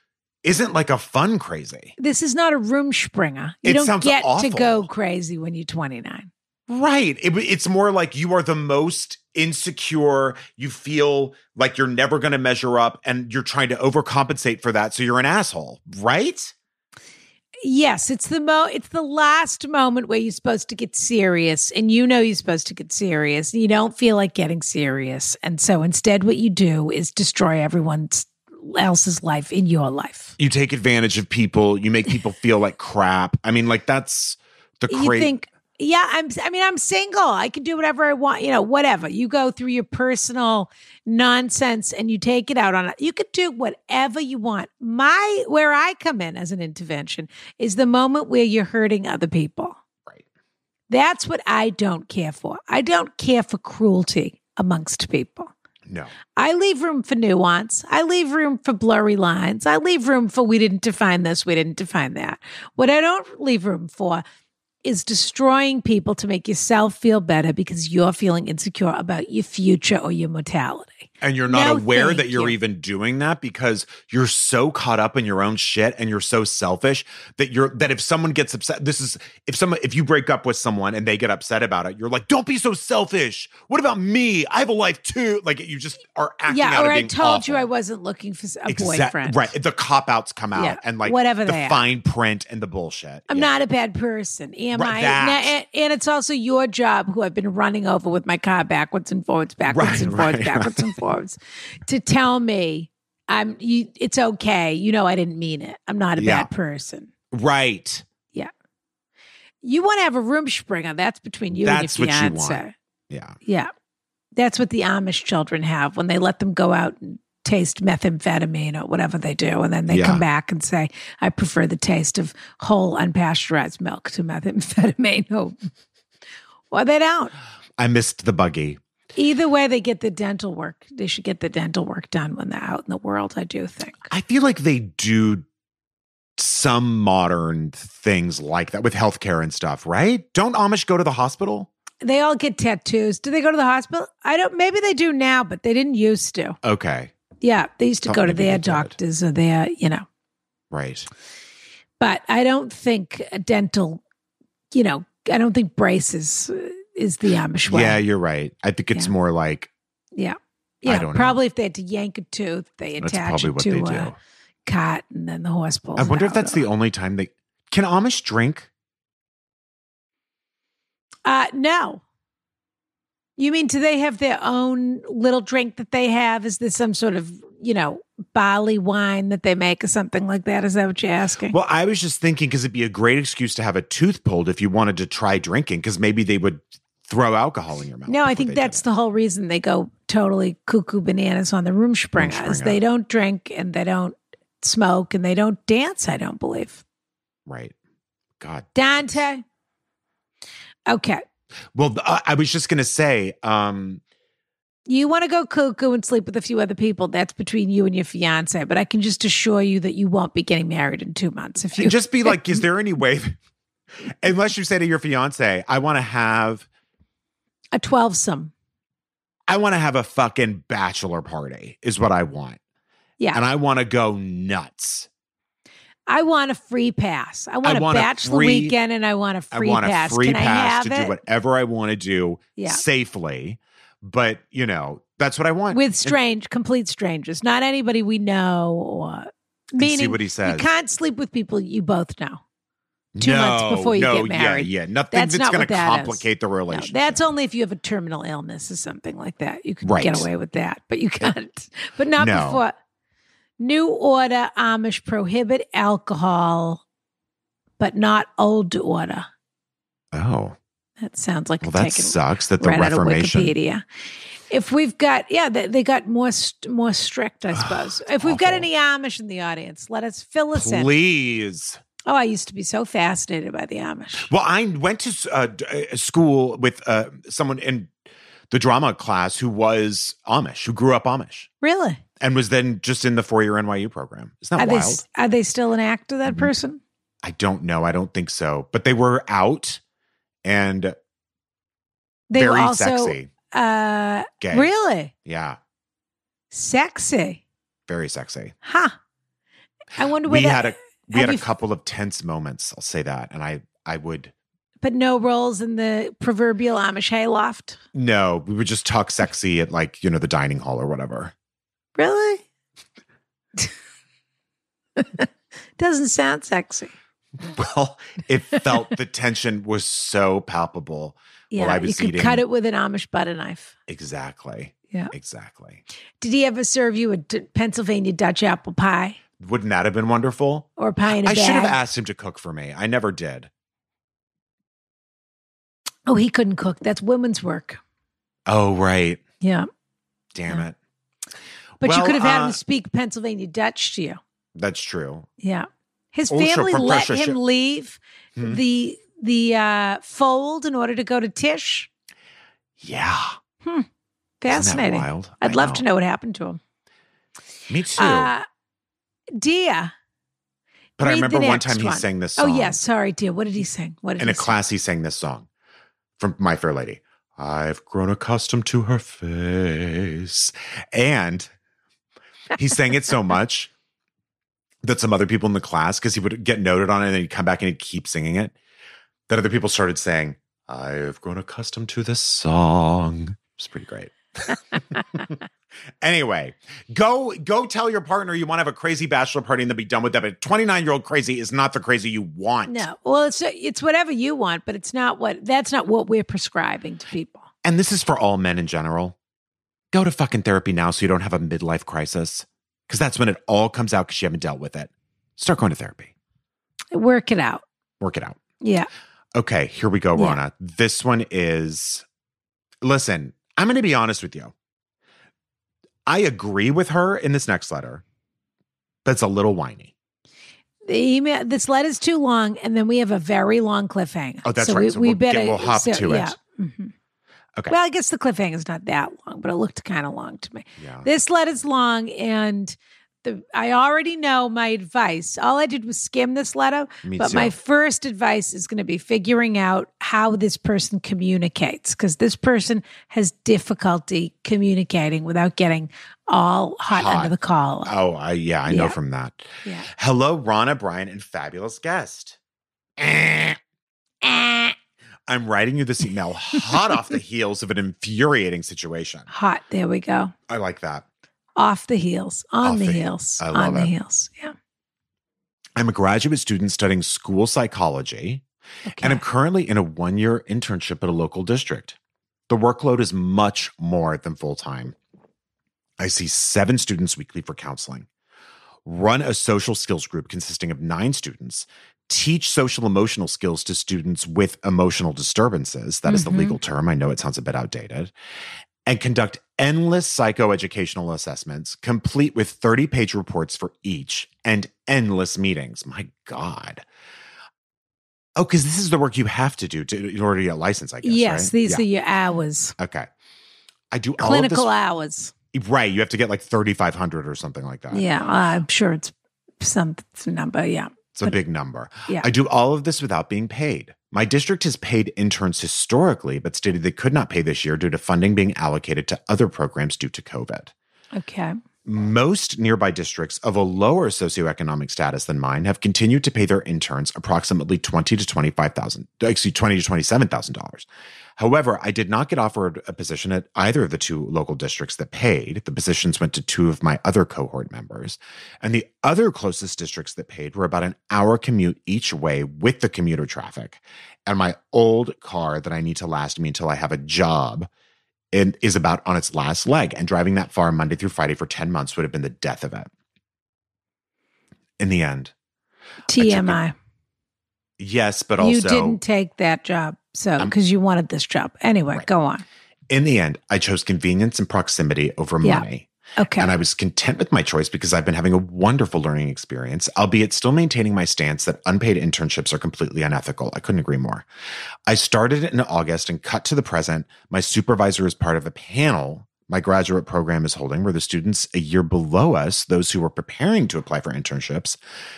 isn't like a fun crazy. This is not a Rumspringa. You It don't get to go crazy when you're 29. Right. It, it's more like you are the most insecure. You feel like you're never going to measure up and you're trying to overcompensate for that. So you're an asshole, right? Yes, it's the mo it's the last moment where you're supposed to get serious and you know you're supposed to get serious. You don't feel like getting serious. And so instead what you do is destroy everyone else's life in your life. You take advantage of people. You make people feel like crap. I mean, like that's the You crazy. think yeah, I'm I mean I'm single. I can do whatever I want, you know, whatever. You go through your personal nonsense and you take it out on it. You could do whatever you want. My where I come in as an intervention is the moment where you're hurting other people. Right. That's what I don't care for. I don't care for cruelty amongst people. No. I leave room for nuance. I leave room for blurry lines. I leave room for we didn't define this, we didn't define that. What I don't leave room for is destroying people to make yourself feel better because you're feeling insecure about your future or your mortality. And you're not No, aware that you're you. even doing that because you're so caught up in your own shit and you're so selfish that you're that if someone gets upset, this is if someone if you break up with someone and they get upset about it, you're like, don't be so selfish. What about me? I have a life too. Like you just are acting out yeah, of or I told you. I wasn't looking for a Exact- boyfriend. Right. The cop outs come out Yeah, and like whatever the they are. fine print and the bullshit. I'm Yeah. not a bad person, am Right, I? Now, and, and it's also your job, who I've been running over with my car backwards and forwards, backwards Right, and forwards, right. backwards and forwards, to tell me I'm. You, it's okay. You know, I didn't mean it. I'm not a Yeah. bad person. Right. Yeah. You want to have a Rumspringa? That's between you That's and what your you fiance. want. Yeah. Yeah, that's what the Amish children have when they let them go out and taste methamphetamine or whatever they do, and then they Yeah. come back and say, "I prefer the taste of whole unpasteurized milk to methamphetamine." No, oh. well, they don't. I missed the buggy. Either way, they get the dental work. They should get the dental work done when they're out in the world. I do think. I feel like they do some modern things like that with healthcare and stuff, right? Don't Amish go to the hospital? They all get tattoos. Do they go to the hospital? I don't. Maybe they do now, but they didn't used to. Okay. Yeah, they used to Thought go to their doctors or their, you know. Right. But I don't think a dental, you know, I don't think braces uh, is the Amish way. Yeah, you're right. I think it's Yeah. more like yeah, yeah. don't know. Probably if they had to yank a tooth, they attach it to a cot, and then the horse pulls. I wonder if that's the only time they can Amish drink. Uh, no. You mean do they have their own little drink that they have? Is there some sort of you know barley wine that they make or something like that? Is that what you're asking? Well, I was just thinking because it'd be a great excuse to have a tooth pulled if you wanted to try drinking, because maybe they would throw alcohol in your mouth. No, I think that's the whole reason they go totally cuckoo bananas on the room Rumspringa. they don't drink and they don't smoke and they don't dance. I don't believe. right. God. Dante. Okay. Well, th- I was just gonna say, um, You want to go cuckoo and sleep with a few other people. That's between you and your fiance. But I can just assure you that you won't be getting married in two months. If you just be like, is there any way, unless you say to your fiance, I want to have, a twelvesome. I want to have a fucking bachelor party, is what I want. Yeah. And I want to go nuts. I want a free pass. I want, I want a bachelor free- weekend and I want a free pass. I want a free can pass to it? do whatever I want to do Yeah. safely. But, you know, that's what I want. With And- strange, complete strangers, not anybody we know or and meaning see what he says. you can't sleep with people you both know. Two months before you no, get married. Yeah, yeah. Nothing That's that's, not going to that complicate the No, relationship. that's only if you have a terminal illness or something like that. You can Right. get away with that, but you can't. But not No. before. New order Amish prohibit alcohol, but not old order. Oh, That sounds like well, a that sucks that the right Reformation. Wikipedia. If we've got, yeah, they, they got more st- more strict, I suppose. if we've got any Amish in the audience, let us fill us in. Please. Oh, I used to be so fascinated by the Amish. Well, I went to uh, d- uh, school with uh, someone in the drama class who was Amish, who grew up Amish, Really? and was then just in the four year NYU program. Isn't that Are they, wild? s- are they still an actor, that Mhm. person? I don't know. I don't think so. But they were out and They very were also sexy. uh Gay. really Yeah, sexy. very sexy. Huh. I wonder where We that, had a we had a you couple of tense moments. I'll say that, and I I would but no roles in the proverbial Amish hayloft. no. We would just talk sexy at like you know the dining hall or whatever. Really? Doesn't sound sexy. Well, it felt the tension was so palpable. Yeah, I you was could eating- cut it with an Amish butter knife. Exactly. Yeah. Exactly. Did he ever serve you a D- Pennsylvania Dutch apple pie Wouldn't that have been wonderful? or pie in a I bag? should have asked him to cook for me. I never did. Oh, he couldn't cook. That's women's work. Oh, right. Yeah, Damn Yeah. it. but you Well, could have had uh, him speak Pennsylvania Dutch to you. That's true. Yeah. His Also family let him leave Hmm. the the uh, fold in order to go to Tisch. Yeah. Isn't that Fascinating. wild? I'd I love to know what happened to him. Me too. Uh, Dia. but I remember one time he sang this Oh, song. yes. Sorry, Dia. What did he sing? What did In a class, he sang this song from My Fair Lady. I've grown accustomed to her face. And he sang it so much that some other people in the class, because he would get noted on it and then he'd come back and he'd keep singing it, that other people started saying, I've grown accustomed to this song. It's pretty great. anyway, go go tell your partner you want to have a crazy bachelor party and then be done with that. But 29 year old crazy is not the crazy you want. No. Well, it's it's whatever you want, but it's not what that's not what we're prescribing to people. And this is for all men in general. Go to fucking therapy now so you don't have a midlife crisis. Because that's when it all comes out because you haven't dealt with it. Start going to therapy. Work it out. Work it out. Yeah. Okay, here we go, Yeah. Ronna. This one is listen, I'm going to be honest with you. I agree with her in this next letter, but it's a little whiny. The email this letter's too long, and then we have a very long cliffhanger. Oh, that's so right. We, So we we'll get- better we'll hop so- to it. yeah. Mhm. Okay. Well, I guess the cliffhanger cliffhanger's not that long, but it looked kind of long to me. Yeah. This letter's long, and the I already know my advice. All I did was skim this letter, Me but too. my first advice is going to be figuring out how this person communicates because this person has difficulty communicating without getting all hot, Hot. under the collar. oh, I, yeah, I know from that. Yeah. Hello, Ronna, Brian, and fabulous guest. I'm writing you this email hot off the heels of an infuriating situation. Hot. There we go. I like that. Off the heels. On Off the the- heels. I on love the it. heels. Yeah. I'm a graduate student studying school psychology, Okay. and I'm currently in a one year internship at a local district. The workload is much more than full time. I see seven students weekly for counseling, run a social skills group consisting of nine students, teach social emotional skills to students with emotional disturbances. That is Mhm. the legal term. I know it sounds a bit outdated. And conduct endless psychoeducational assessments, complete with 30 page reports for each and endless meetings. My God. Oh, because this is the work you have to do to, in order to get a license, I guess. yes, right? these Yeah. are your hours. Okay. I do all Clinical hours. Right. You have to get like 3,500 or something like that. Yeah, I'm sure it's some number. Yeah. It's a big number. Yeah. I do all of this without being paid. My district has paid interns historically, but stated they could not pay this year due to funding being allocated to other programs due to COVID. Okay. Most nearby districts of a lower socioeconomic status than mine have continued to pay their interns approximately twenty to twenty five thousand, excuse twenty to twenty seven thousand dollars. However, I did not get offered a position at either of the two local districts that paid. The positions went to two of my other cohort members, and the other closest districts that paid were about an hour commute each way with the commuter traffic. And my old car that I need to last me until I have a job and is about on its last leg. And driving that far Monday through Friday for 10 months would have been the death of it. In the end, TMI. yes, but also you didn't take that job. So, um, because you wanted this job. Anyway, Right. go on. in the end, I chose convenience and proximity over Yeah. money. Okay. And I was content with my choice because I've been having a wonderful learning experience, albeit still maintaining my stance that unpaid internships are completely unethical. I couldn't agree more. I started in August and cut to the present. My supervisor is part of a panel my graduate program is holding where the students a year below us, those who are preparing to apply for internships,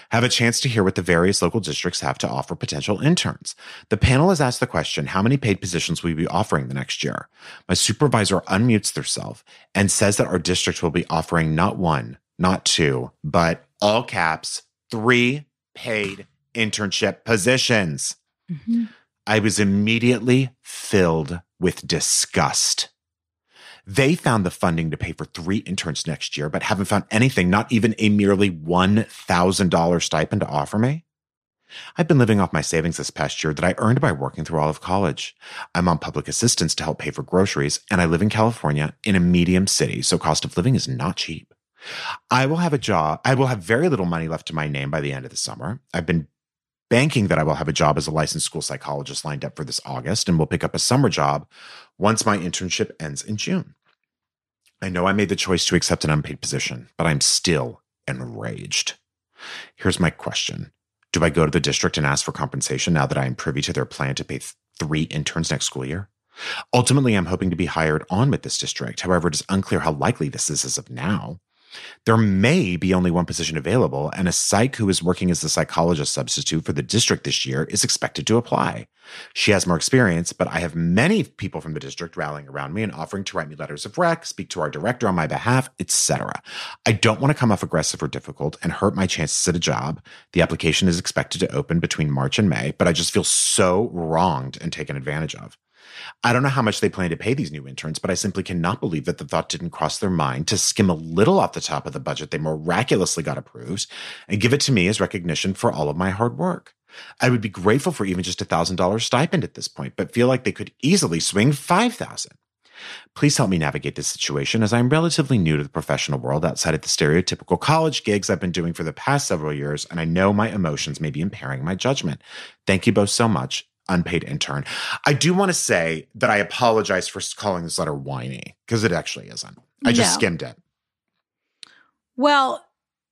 have a chance to hear what the various local districts have to offer potential interns. The panel has asked the question, how many paid positions will we be offering the next year? My supervisor unmutes herself and says that our district will be offering not one, not two, but all caps, three paid internship positions. Mhm. I was immediately filled with disgust. They found the funding to pay for three interns next year, but haven't found anything, not even a merely $1,000 stipend to offer me. I've been living off my savings this past year that I earned by working through all of college. I'm on public assistance to help pay for groceries, and I live in California in a medium city, so cost of living is not cheap. I will have a job. I will have very little money left to my name by the end of the summer. I've been banking that I will have a job as a licensed school psychologist lined up for this August and will pick up a summer job once my internship ends in June. I know I made the choice to accept an unpaid position, but I'm still enraged. Here's my question Do I go to the district and ask for compensation now that I am privy to their plan to pay th- three interns next school year? Ultimately, I'm hoping to be hired on with this district. However, it is unclear how likely this is as of now. There may be only one position available, and a psych who is working as the psychologist substitute for the district this year is expected to apply. She has more experience, but I have many people from the district rallying around me and offering to write me letters of rec, speak to our director on my behalf, etc. I don't want to come off aggressive or difficult and hurt my chances at a job. The application is expected to open between March and May, but I just feel so wronged and taken advantage of. I don't know how much they plan to pay these new interns, but I simply cannot believe that the thought didn't cross their mind to skim a little off the top of the budget they miraculously got approved and give it to me as recognition for all of my hard work. I would be grateful for even just a thousand dollars stipend at this point, but feel like they could easily swing five thousand. Please help me navigate this situation as I'm relatively new to the professional world outside of the stereotypical college gigs I've been doing for the past several years, and I know my emotions may be impairing my judgment. Thank you both so much unpaid intern. I do want to say that I apologize for calling this letter whiny because it actually isn't. I just No. skimmed it. Well,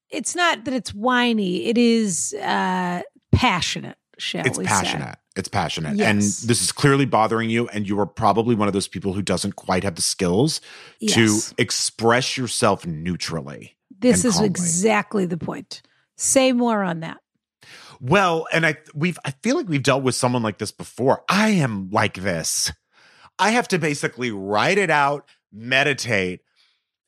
it's not that it's whiny. It is uh, passionate, shall It's we say. passionate. It's passionate. Yes. And this is clearly bothering you. And you are probably one of those people who doesn't quite have the skills Yes. to express yourself neutrally. This is calmly. exactly the point. Say more on that. Well, and I we've I feel like we've dealt with someone like this before. I am like this. I have to basically write it out, meditate,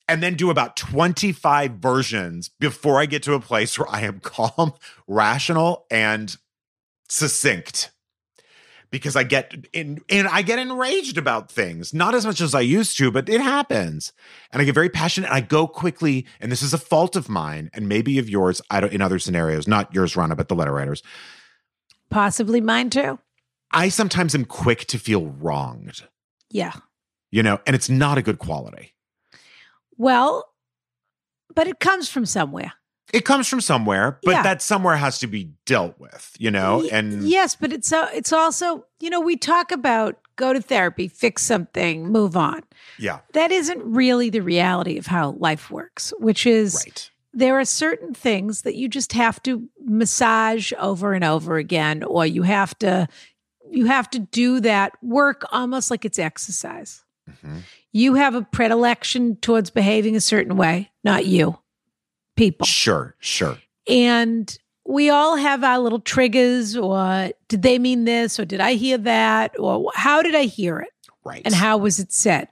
and then do about 25 versions before I get to a place where I am calm, rational, and succinct. Because I get in and I get enraged about things, not as much as I used to, but it happens. And I get very passionate and I go quickly. And this is a fault of mine and maybe of yours. I don't in other scenarios, not yours, Ronna, but the letter writers. Possibly mine too. I sometimes am quick to feel wronged, Yeah. you know, and it's not a good quality. Well, but it comes from somewhere. It comes from somewhere, but Yeah. that somewhere has to be dealt with, you know, and yes, but it's uh, it's also you know we talk about go to therapy, fix something, move on. yeah, That isn't really the reality of how life works, which is right. there are certain things that you just have to massage over and over again, or you have to you have to do that work almost like it's exercise. Mhm. You have a predilection towards behaving a certain way, not you, people. Sure, sure. And we all have our little triggers, or did they mean this, or did I hear that, or how did I hear it, Right. and how was it said?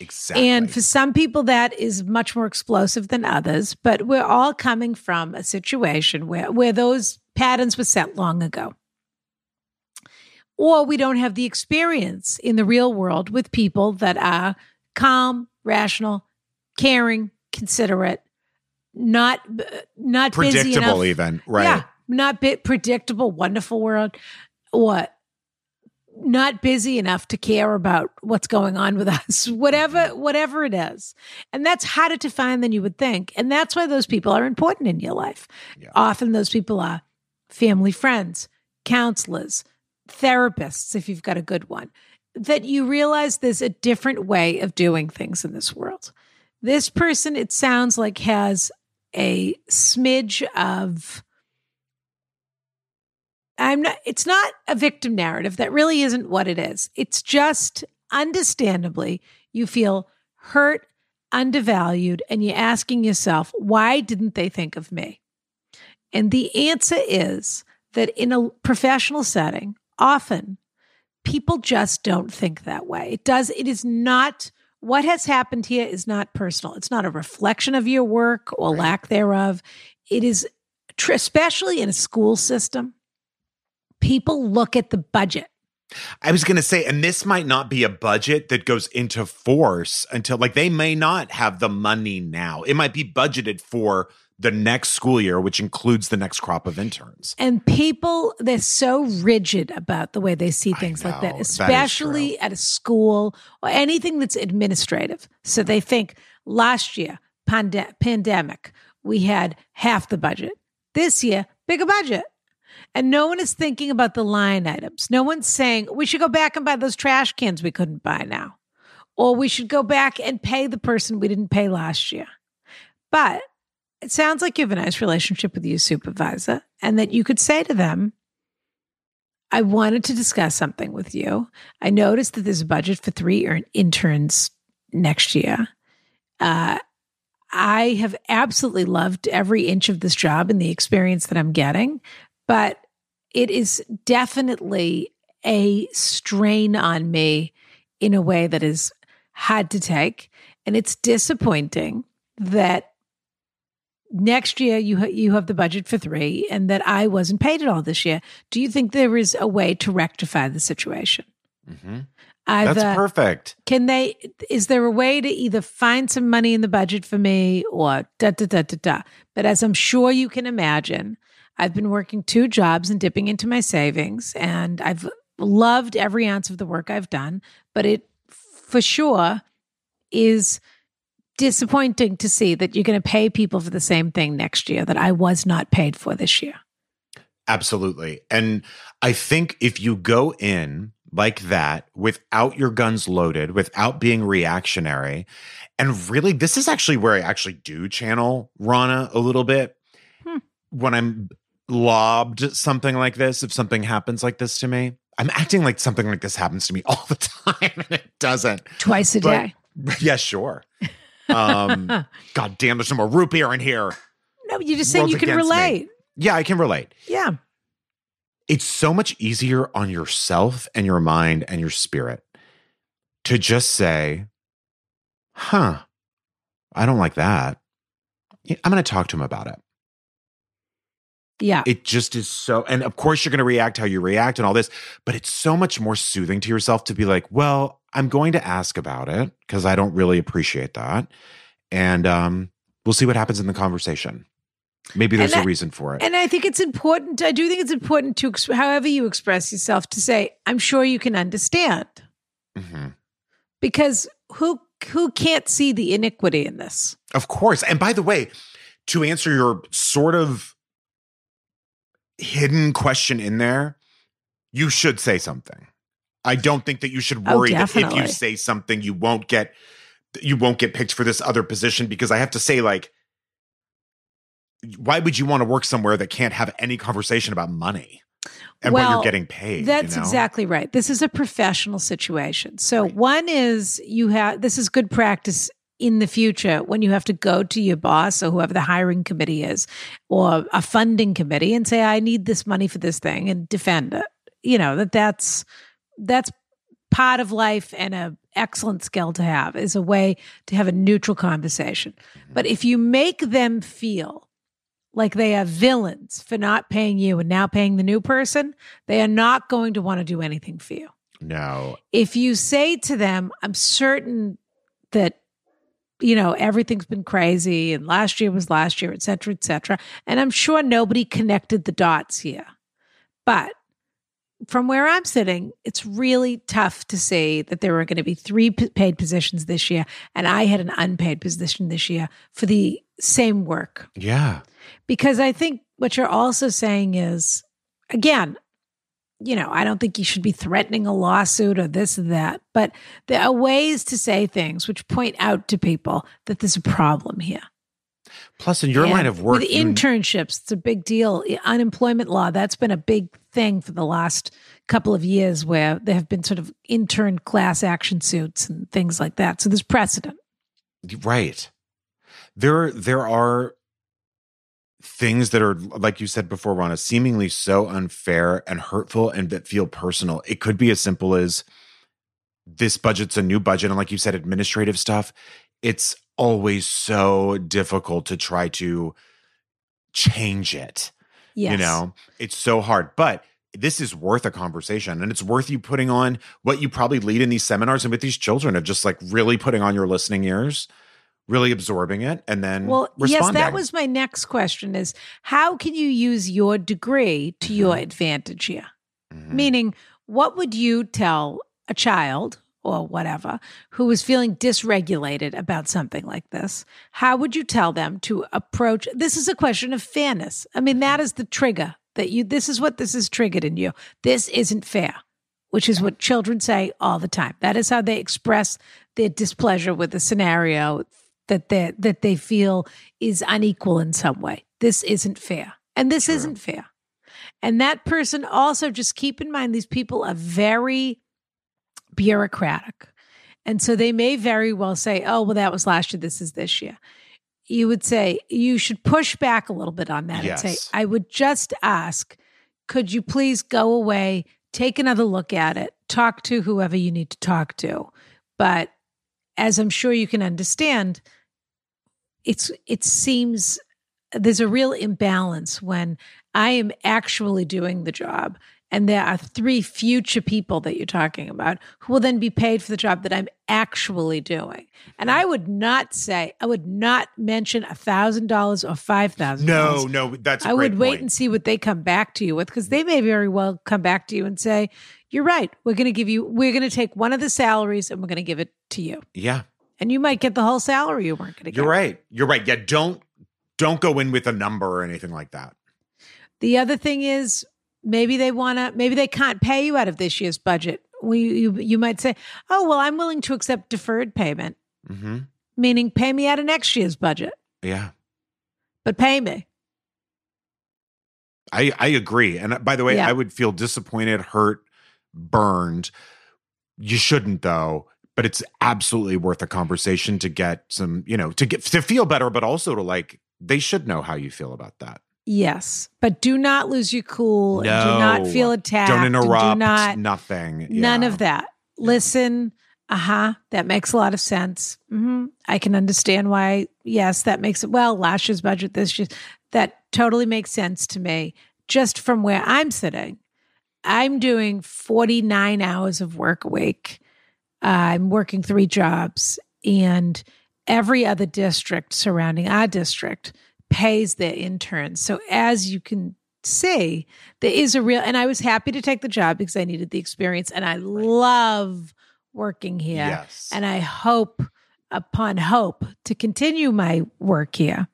exactly. And for some people, that is much more explosive than others, but we're all coming from a situation where, where those patterns were set long ago. Or we don't have the experience in the real world with people that are calm, rational, caring, considerate, not not busy predictable even. Right. Yeah, not bit predictable, wonderful world. What? Not busy enough to care about what's going on with us, whatever, mm-hmm. whatever it is. And that's harder to find than you would think. And that's why those people are important in your life. Yeah. Often those people are family friends, counselors, therapists, if you've got a good one, that you realize there's a different way of doing things in this world. This person, it sounds like, has a smidge of I'm not it's not a victim narrative that really isn't what it is. It's just understandably you feel hurt, undervalued and you're asking yourself, why didn't they think of me? And the answer is that in a professional setting, often people just don't think that way. It does it is not what has happened here is not personal. It's not a reflection of your work or Right. lack thereof. It is, tr- especially in a school system, people look at the budget. I was going to say, and this might not be a budget that goes into force until like they may not have the money now. It might be budgeted for the next school year, which includes the next crop of interns. And people, they're so rigid about the way they see things like that, that especially true. at a school or anything that's administrative. So they think last year, pande- pandemic, we had half the budget. This year, bigger budget. And no one is thinking about the line items. No one's saying we should go back and buy those trash cans we couldn't buy now. Or we should go back and pay the person we didn't pay last year. But it sounds like you have a nice relationship with your supervisor and that you could say to them, I wanted to discuss something with you. I noticed that there's a budget for three interns next year. Uh, I have absolutely loved every inch of this job and the experience that I'm getting, but it is definitely a strain on me in a way that is hard to take. And it's disappointing that next year you ha- you have the budget for three and that I wasn't paid at all this year. Do you think there is a way to rectify the situation? Mhm. Either That's perfect. can they is there a way to either find some money in the budget for me or da da da da da but as i'm sure you can imagine i've been working two jobs and dipping into my savings and i've loved every ounce of the work i've done but it for sure is disappointing to see that you're going to pay people for the same thing next year that i was not paid for this year Absolutely. And I think if you go in like that without your guns loaded, without being reactionary, and really, this is actually where I actually do channel Ronna a little bit. Hmm. When I'm lobbed something like this, if something happens like this to me, I'm acting like something like this happens to me all the time, and it doesn't. twice a But- day Yeah, sure. Um, God damn, there's no more root beer in here. no you're just saying World's you can against me. relate Yeah, I can relate. yeah it's so much easier on yourself and your mind and your spirit to just say, huh, I don't like that. Yeah, I'm going to talk to him about it. yeah It just is so, and of course, you're going to react how you react and all this, but it's so much more soothing to yourself to be like, well, I'm going to ask about it because I don't really appreciate that. And um, we'll see what happens in the conversation. Maybe there's a reason for it. And I think it's important. I do think it's important to, however you express yourself, to say, "I'm sure you can understand," Mhm. because who who can't see the iniquity in this? Of course. And by the way, to answer your sort of hidden question in there, you should say something. I don't think that you should Oh, worry that if you say something, you won't get you won't get picked for this other position because I have to say, like, why would you want to work somewhere that can't have any conversation about money? and what you're getting paid. That's you know? exactly right. This is a professional situation. So one is you have this is good practice in the future when you have to go to your boss or whoever the hiring committee is or a funding committee and say I need this money for this thing and defend it. You know, that that's that's part of life and a excellent skill to have is a way to have a neutral conversation. Mm-hmm. But if you make them feel like they are villains for not paying you and now paying the new person, they are not going to want to do anything for you. No. If you say to them, I'm certain that you know everything's been crazy and last year was last year et cetera et cetera and i'm sure nobody connected the dots here but from where i'm sitting it's really tough to see that there were going to be three p- paid positions this year and i had an unpaid position this year for the same work Yeah. because I think what you're also saying is, again, you know, I don't think you should be threatening a lawsuit or this or that, but there are ways to say things which point out to people that there's a problem here. Plus, in your And line of work, with internships, it's a big deal. Unemployment law, that's been a big thing for the last couple of years where there have been sort of intern class action suits and things like that. So there's precedent. right there there are things that are like you said before Ronna seemingly so unfair and hurtful and that feel personal it could be as simple as this budget's a new budget and like you said administrative stuff it's always so difficult to try to change it Yes. you know it's so hard but this is worth a conversation and it's worth you putting on what you probably lead in these seminars and with these children of just like really putting on your listening ears really absorbing it and then Well, responding. yes, that was my next question is how can you use your degree to your Mhm. advantage here? Mhm. Meaning, what would you tell a child or whatever who is feeling dysregulated about something like this? How would you tell them to approach this is a question of fairness. I mean, that is the trigger that you this is what this is triggered in you. This isn't fair. Which is what children say all the time. That is how they express their displeasure with the scenario that they that they feel is unequal in some way. This isn't fair. And this isn't fair. And that person also just keep in mind these people are very bureaucratic. And so they may very well say, oh, well, that was last year. This is this year. You would say you should push back a little bit on that and say, I would just ask, could you please go away, take another look at it, talk to whoever you need to talk to. But as I'm sure you can understand, it's it seems there's a real imbalance when I am actually doing the job and there are three future people that you're talking about who will then be paid for the job that I'm actually doing. And I would not say, I would not mention a thousand dollars or five thousand no no that's a I would wait point. and see what they come back to you with because they may very well come back to you and say, You're right. We're going to give you, we're going to take one of the salaries and we're going to give it to you. yeah And you might get the whole salary you weren't going to get. you're right you're right yeah don't don't go in with a number or anything like that The other thing is maybe they want to, maybe they can't pay you out of this year's budget. We, you, you might say, Oh, well, I'm willing to accept deferred payment, hmm meaning pay me out of next year's budget, yeah but pay me. I I agree. And uh, by the way, Yeah. I would feel disappointed, hurt, burned. You shouldn't though, but it's absolutely worth a conversation to get some, you know, to get to feel better, but also to like they should know how you feel about that. Yes. But do not lose your cool and do not feel attacked. Don't interrupt. Do not, nothing. None of that. Listen. Uh huh. That makes a lot of sense. hmm I can understand why. Yes, that makes it. Well, last year's budget, this year, that totally makes sense to me. Just from where I'm sitting, I'm doing 49 hours of work a week. I'm working three jobs, and every other district surrounding our district pays their interns. So, as you can see, there is a real, and I was happy to take the job because I needed the experience, and I love working here. Yes. And I hope, upon hope, to continue my work here.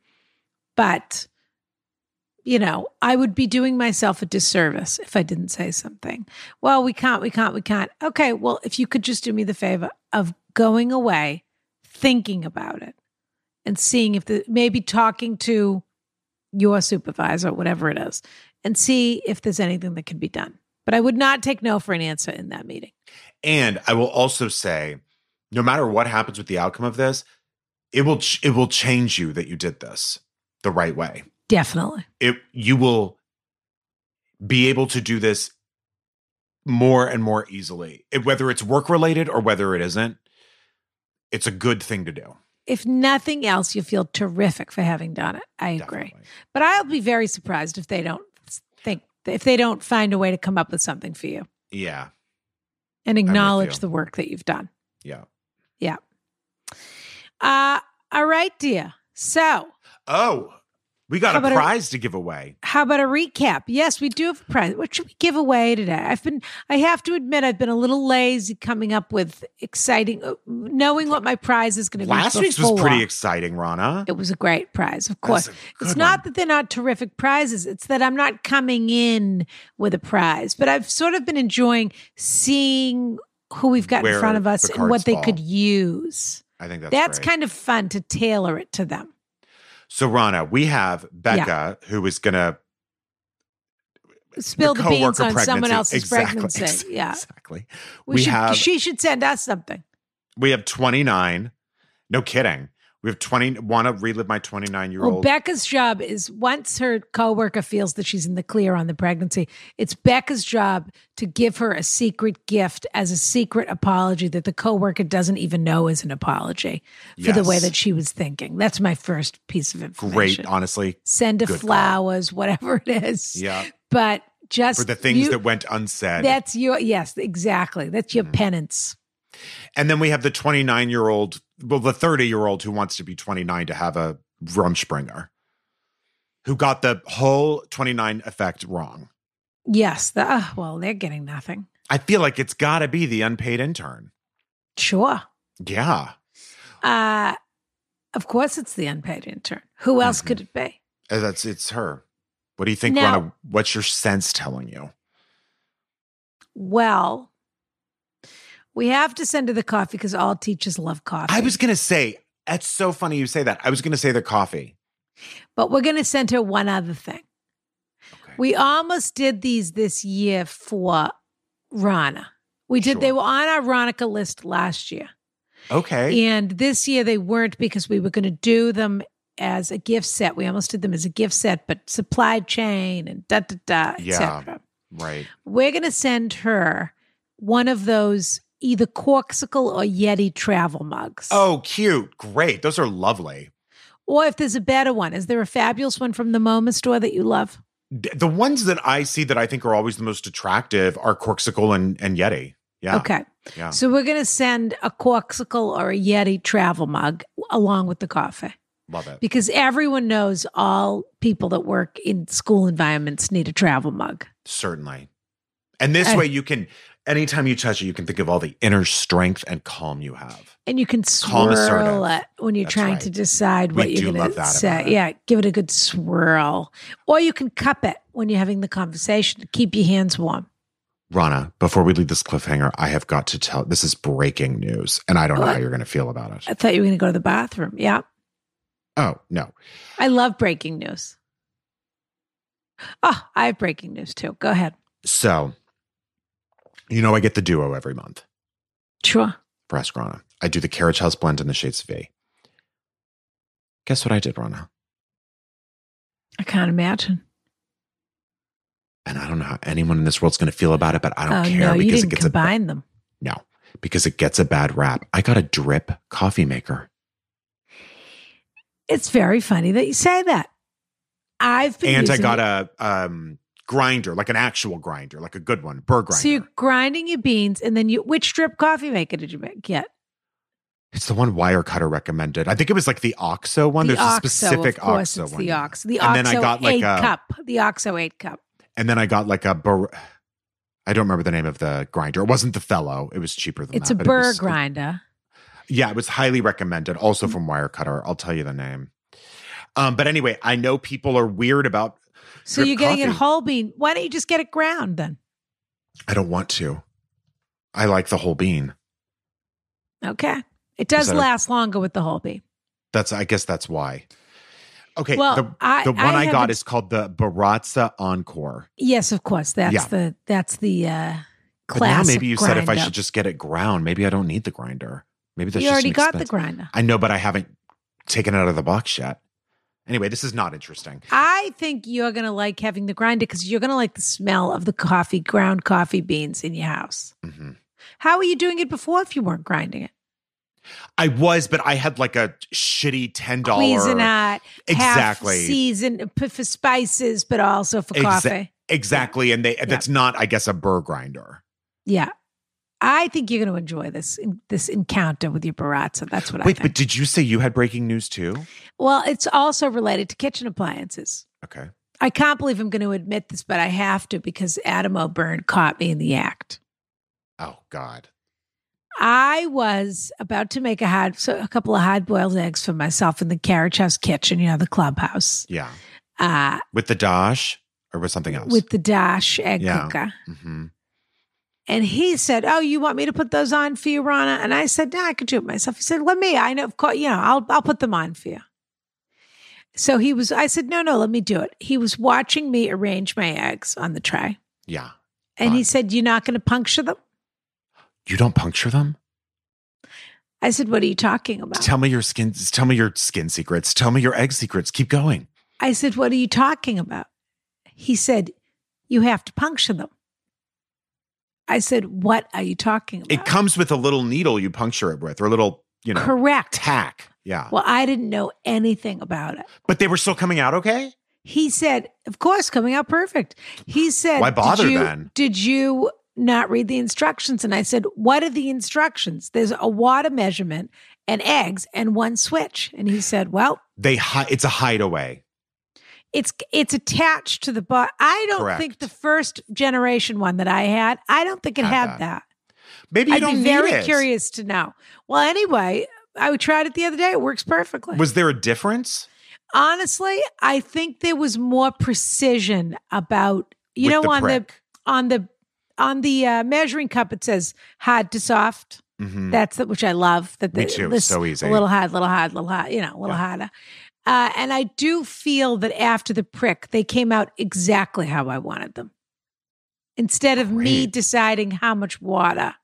But, you know, I would be doing myself a disservice if I didn't say something. Well, we can't, we can't, we can't. Okay, well, if you could just do me the favor of going away, thinking about it, and seeing if the maybe talking to your supervisor, whatever it is, and see if there's anything that can be done. But I would not take no for an answer in that meeting. And I will also say, no matter what happens with the outcome of this, it will ch- it will change you that you did this the right way. Definitely. It you will be able to do this more and more easily. It- whether it's work related or whether it isn't, it's a good thing to do. If nothing else, you feel terrific for having done it. I agree. Definitely. But I'll be very surprised if they don't think if they don't find a way to come up with something for you Yeah. and acknowledge the work that you've done. Yeah. Yeah. Uh all right, dear. So Oh, we got a about a- prize to give away. How about a recap? Yes, we do have a prize. What should we give away today? I've been, I have to admit, I've been a little lazy coming up with exciting, uh, knowing what my prize is going to be. Last week's was pretty exciting, Ronna. It was a great prize, of course. It's not one. that they're not terrific prizes, it's that I'm not coming in with a prize, but I've sort of been enjoying seeing who we've got in front of us and what cards they could use. I think that's That's great. kind of fun to tailor it to them. So, Ronna, we have Becca, who is going to Spill the, beans on someone else's Exactly, pregnancy. Yeah. exactly. We, We should, have- she should send us something. We have 29. No kidding. We have 20. Want to relive my 29 year Well, old? Becca's job is once her coworker feels that she's in the clear on the pregnancy, it's Becca's job to give her a secret gift as a secret apology that the coworker doesn't even know is an apology for the way that she was thinking. That's my first piece of information. Great, honestly. Send her Good call. flowers, whatever it is. Yeah. But just For the things you- that went unsaid. that's your yes, exactly. That's your Mhm. penance. And then we have the 29 year old, well, the 30 year old who wants to be 29 to have a Rumspringa, who got the whole 29 effect wrong. Yes. The, ah, well, they're getting nothing. I feel like it's got to be the unpaid intern. Sure. Yeah. Uh, of course, it's the unpaid intern. Who else Mhm. could it be? Uh, That's it's her. What do you think, Now- Ronna? What's your sense telling you? Well, we have to send her the coffee because all teachers love coffee. I was gonna say, it's so funny you say that. I was gonna say the coffee. but we're going to send her one other thing. Okay. We almost did these this year for Ronna. We did. They were on our Ronica list last year, Okay. and this year they weren't because we were going to do them as a gift set. We almost did them as a gift set, but supply chain and da da da, Yeah. etc. Right. We're going to send her one of those either Corkcicle or Yeti travel mugs. Oh, cute. Great. Those are lovely. Or if there's a better one, is there a fabulous one from the MoMA store that you love? The ones that I see that I think are always the most attractive are Corkcicle and, and Yeti. Yeah. Okay. Yeah. So we're going to send a Corkcicle or a Yeti travel mug along with the coffee Love it. because everyone knows all people that work in school environments need a travel mug. Certainly. And this I- way you can, anytime you touch it, you can think of all the inner strength and calm you have. And you can swirl it when you're That's trying right. to decide We what you're going to say. Yeah, give it a good swirl. Or you can cup it when you're having the conversation to keep your hands warm. Ronna, before we leave this cliffhanger, I have got to tell this is breaking news, and I don't know how you're going to feel about it. I thought you were going to go to the bathroom. Yeah. Oh, no. I love breaking news. Oh, I have breaking news too. Go ahead. So, you know, I get the duo every month Sure. for Ask Ronna. I do the Carriage House blend and the Shades of V. Guess what I did, Ronna? I can't imagine. And I don't know how anyone in this world's going to feel about it, but I don't oh care no, because it gets a them. no, because it gets a bad rap. I got a drip coffee maker. It's very funny that you say that. I've been and I got it. a um grinder, like an actual grinder, like a good one, burr grinder. So you're grinding your beans, and then you. Which drip coffee maker did you make, get? it's the one Wirecutter recommended. I think it was like the OXO one. the There's a OXO, specific of course, OXO it's one. the OXO. The And then I got like eight a- cup. The OXO eight cup. And then I got like a burr. I don't remember the name of the grinder. It wasn't the fellow. It was cheaper than It's that. a but it burr was- grinder. Yeah, it was highly recommended. Also from Wirecutter. I'll tell you the name. Um, but anyway, I know people are weird about. So you're getting it whole bean. Why don't you just get it ground then? I don't want to. I like the whole bean. Okay. It does that a- last longer with the whole bean. That's. I guess that's why. Okay, Well, the, I- the one I I, got is called the Baratza Encore. Yes, of course. That's Yeah. the that's the uh But now maybe you said if I should just get it ground, maybe I don't need the grinder. Maybe that's You already got the grinder. I know, but I haven't taken it out of the box yet. Anyway, this is not interesting. I think you're gonna like having the grinder because you're gonna like the smell of the coffee, ground coffee beans in your house. Mhm. How were you doing it before if you weren't grinding it? I was, but I had like a shitty ten dollar. Cuisinart, Exactly. season for spices, but also for Exa- coffee. Exactly, and they that's not, I guess, a burr grinder. Yeah. I think you're going to enjoy this this encounter with your Baratza. That's what I Wait, but did you say you had breaking news too? well, it's also related to kitchen appliances. Okay. I can't believe I'm going to admit this, but I have to because Adam O'Byrne caught me in the act. Oh God. I was about to make a hard, so a couple of hard boiled eggs for myself in the carriage house kitchen, you know, the clubhouse, Yeah. uh, With the dash or with something else? with the dash egg Yeah. cooker. hmm And he said, "Oh, you want me to put those on for you, Ronna?" And I said, "No, I could do it myself." He said, "Let me. I know, of course. You know, I'll I'll put them on for you." So he was. I said, "No, no, let me do it." He was watching me arrange my eggs on the tray, Yeah. and he said, "You're not going to puncture them." You don't puncture them? I said, "What are you talking about?" Tell me your skin. Tell me your skin secrets. Tell me your egg secrets. Keep going. I said, "What are you talking about?" He said, "You have to puncture them." I said, "What are you talking about?" It comes with a little needle you puncture it with, or a little, you know, Correct. tack. Yeah. Well, I didn't know anything about it. but they were still coming out okay. He said, "Of course, coming out perfect." He said, Why bother did you, then? Did you not read the instructions?" And I said, "What are the instructions?" There's a water measurement and eggs and one switch. And he said, "Well, They hi- it's a hideaway. It's it's attached to the bot. I don't Correct. think the first generation one that I had, I don't think it Had had, that. that. Maybe you I'd don't be very it. curious to know. Well, anyway, I tried it the other day. It works perfectly. Was there a difference? Honestly, I think there was more precision about you with know the on the on the on the uh, measuring cup it says hard to soft. Mhm. That's the, which I love. That Me too. this- So easy. A little hard, little hard, little hard. You know, a little Yeah. harder. Uh, and I do feel that after the prick, they came out exactly how I wanted them. Instead of me deciding how much water,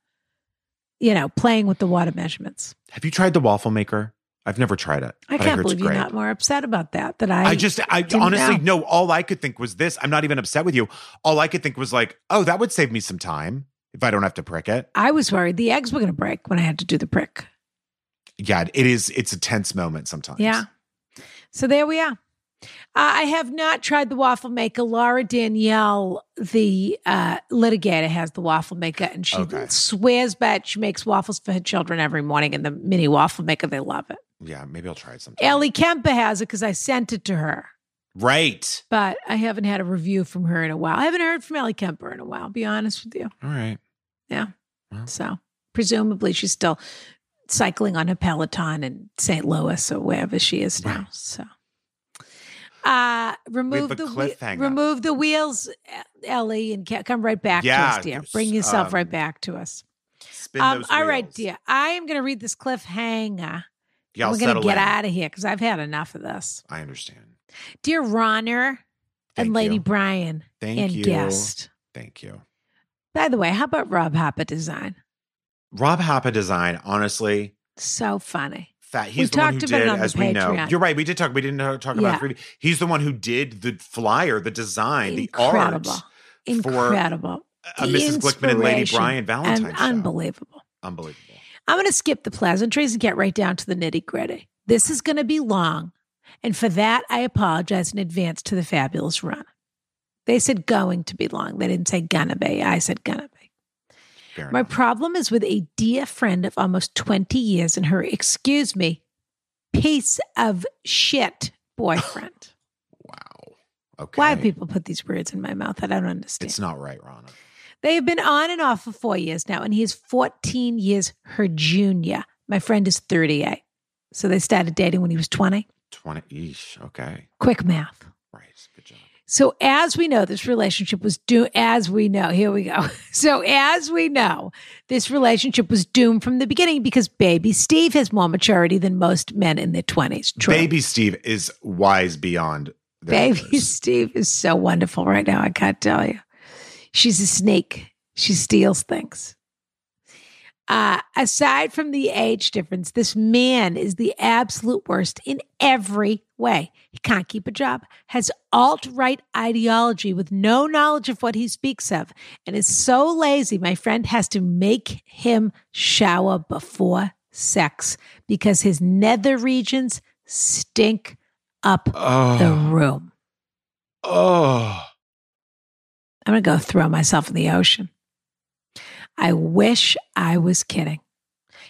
you know, playing with the water measurements. Have you tried the waffle maker? I've never tried it. I can't it's believe you're not more upset about that. That I, I just, I honestly, know. no, all I could think was this. I'm not even upset with you. All I could think was like, oh, that would save me some time if I don't have to prick it. I was worried the eggs were going to break when I had to do the prick. Yeah, it is. It's a tense moment sometimes. Yeah. So there we are. Uh, I have not tried the waffle maker. Laura Danielle, the uh, litigator, has the waffle maker, and she Okay. swears by it. She makes waffles for her children every morning in the mini waffle maker. They love it. Yeah, maybe I'll try it sometime. Ellie Kemper has it because I sent it to her, Right. but I haven't had a review from her in a while. I haven't heard from Ellie Kemper in a while. Be honest with you. All right. Yeah. So presumably she's still cycling on a Peloton in St. Louis or wherever she is now. Right. So uh remove the whe- remove the wheels, Ellie, and come right back to us, dear. Bring yourself um, right back to us. Um, those all right, wheels. dear. I am going to read this cliffhanger. Yeah, We're going to get in. out of here because I've had enough of this. I understand. Dear Ronna Thank and Lady you. Brian Thank and you. guest. Thank you. By the way, how about Rob Hopper design? Rob Hoppa design, honestly, So funny. fat. He's the We one who talked about it did, as we know. You're right. We did talk. We didn't talk Yeah. about. Three, he's the one who did the flyer, the design, Incredible. the art. Incredible. Uh, The Mrs. Glickman and Lady Brian show. unbelievable. Unbelievable. I'm going to skip the pleasantries and get right down to the nitty gritty. This is going to be long. And for that, I apologize in advance to the fabulous run. They said going to be long. They didn't say gonna be. I said gonna be. Fair My enough. problem is with a dear friend of almost 20 years and her, excuse me, piece of shit boyfriend. wow. Okay. Why do people put these words in my mouth? I don't understand. It's not right, Ronna. They have been on and off for four years now, and he is 14 years her junior. My friend is 38. So they started dating when he was 20. Twenty. Eesh. Okay. Quick math. Right. So as we know, this relationship was doomed. As we know, here we go. So as we know, this relationship was doomed from the beginning because baby Steve has more maturity than most men in their twenties. Baby Steve is wise beyond. Baby years. Steve is so wonderful right now. I can't tell you. She's a snake. She steals things. Uh, aside from the age difference, this man is the absolute worst in every way. He can't keep a job, has alt right ideology with no knowledge of what he speaks of, and is so lazy. My friend has to make him shower before sex because his nether regions stink up the room. oh, I'm going to go throw myself in the ocean. I wish I was kidding.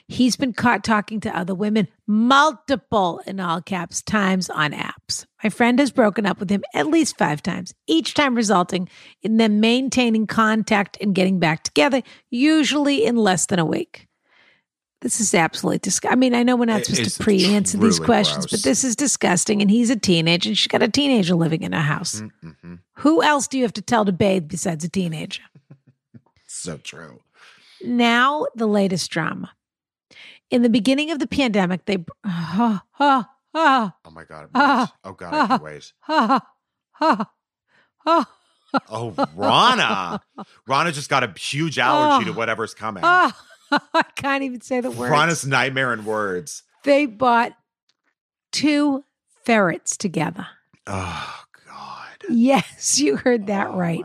He's been caught talking to other women multiple, in all caps, times on apps. My friend has broken up with him at least five times, each time resulting in them maintaining contact and getting back together, usually in less than a week. This is absolutely disgusting. I mean, I know we're not supposed is to pre answer these questions, gross. but this is disgusting. And he's a teenager, and she's got a teenager living in her house. Mhm. Who else do you have to tell to bathe besides a teenager? so true. Now, the latest drama. In the beginning of the pandemic, they. Oh, oh, oh, Oh my god. Ah. oh god, I can wait. oh, oh, oh, Oh, Ronna. Ronna just got a huge allergy Oh. to whatever's coming. oh. I can't even say the word. Ronna's nightmare in words. They bought two ferrets together. Oh. Yes, you heard that Oh, right.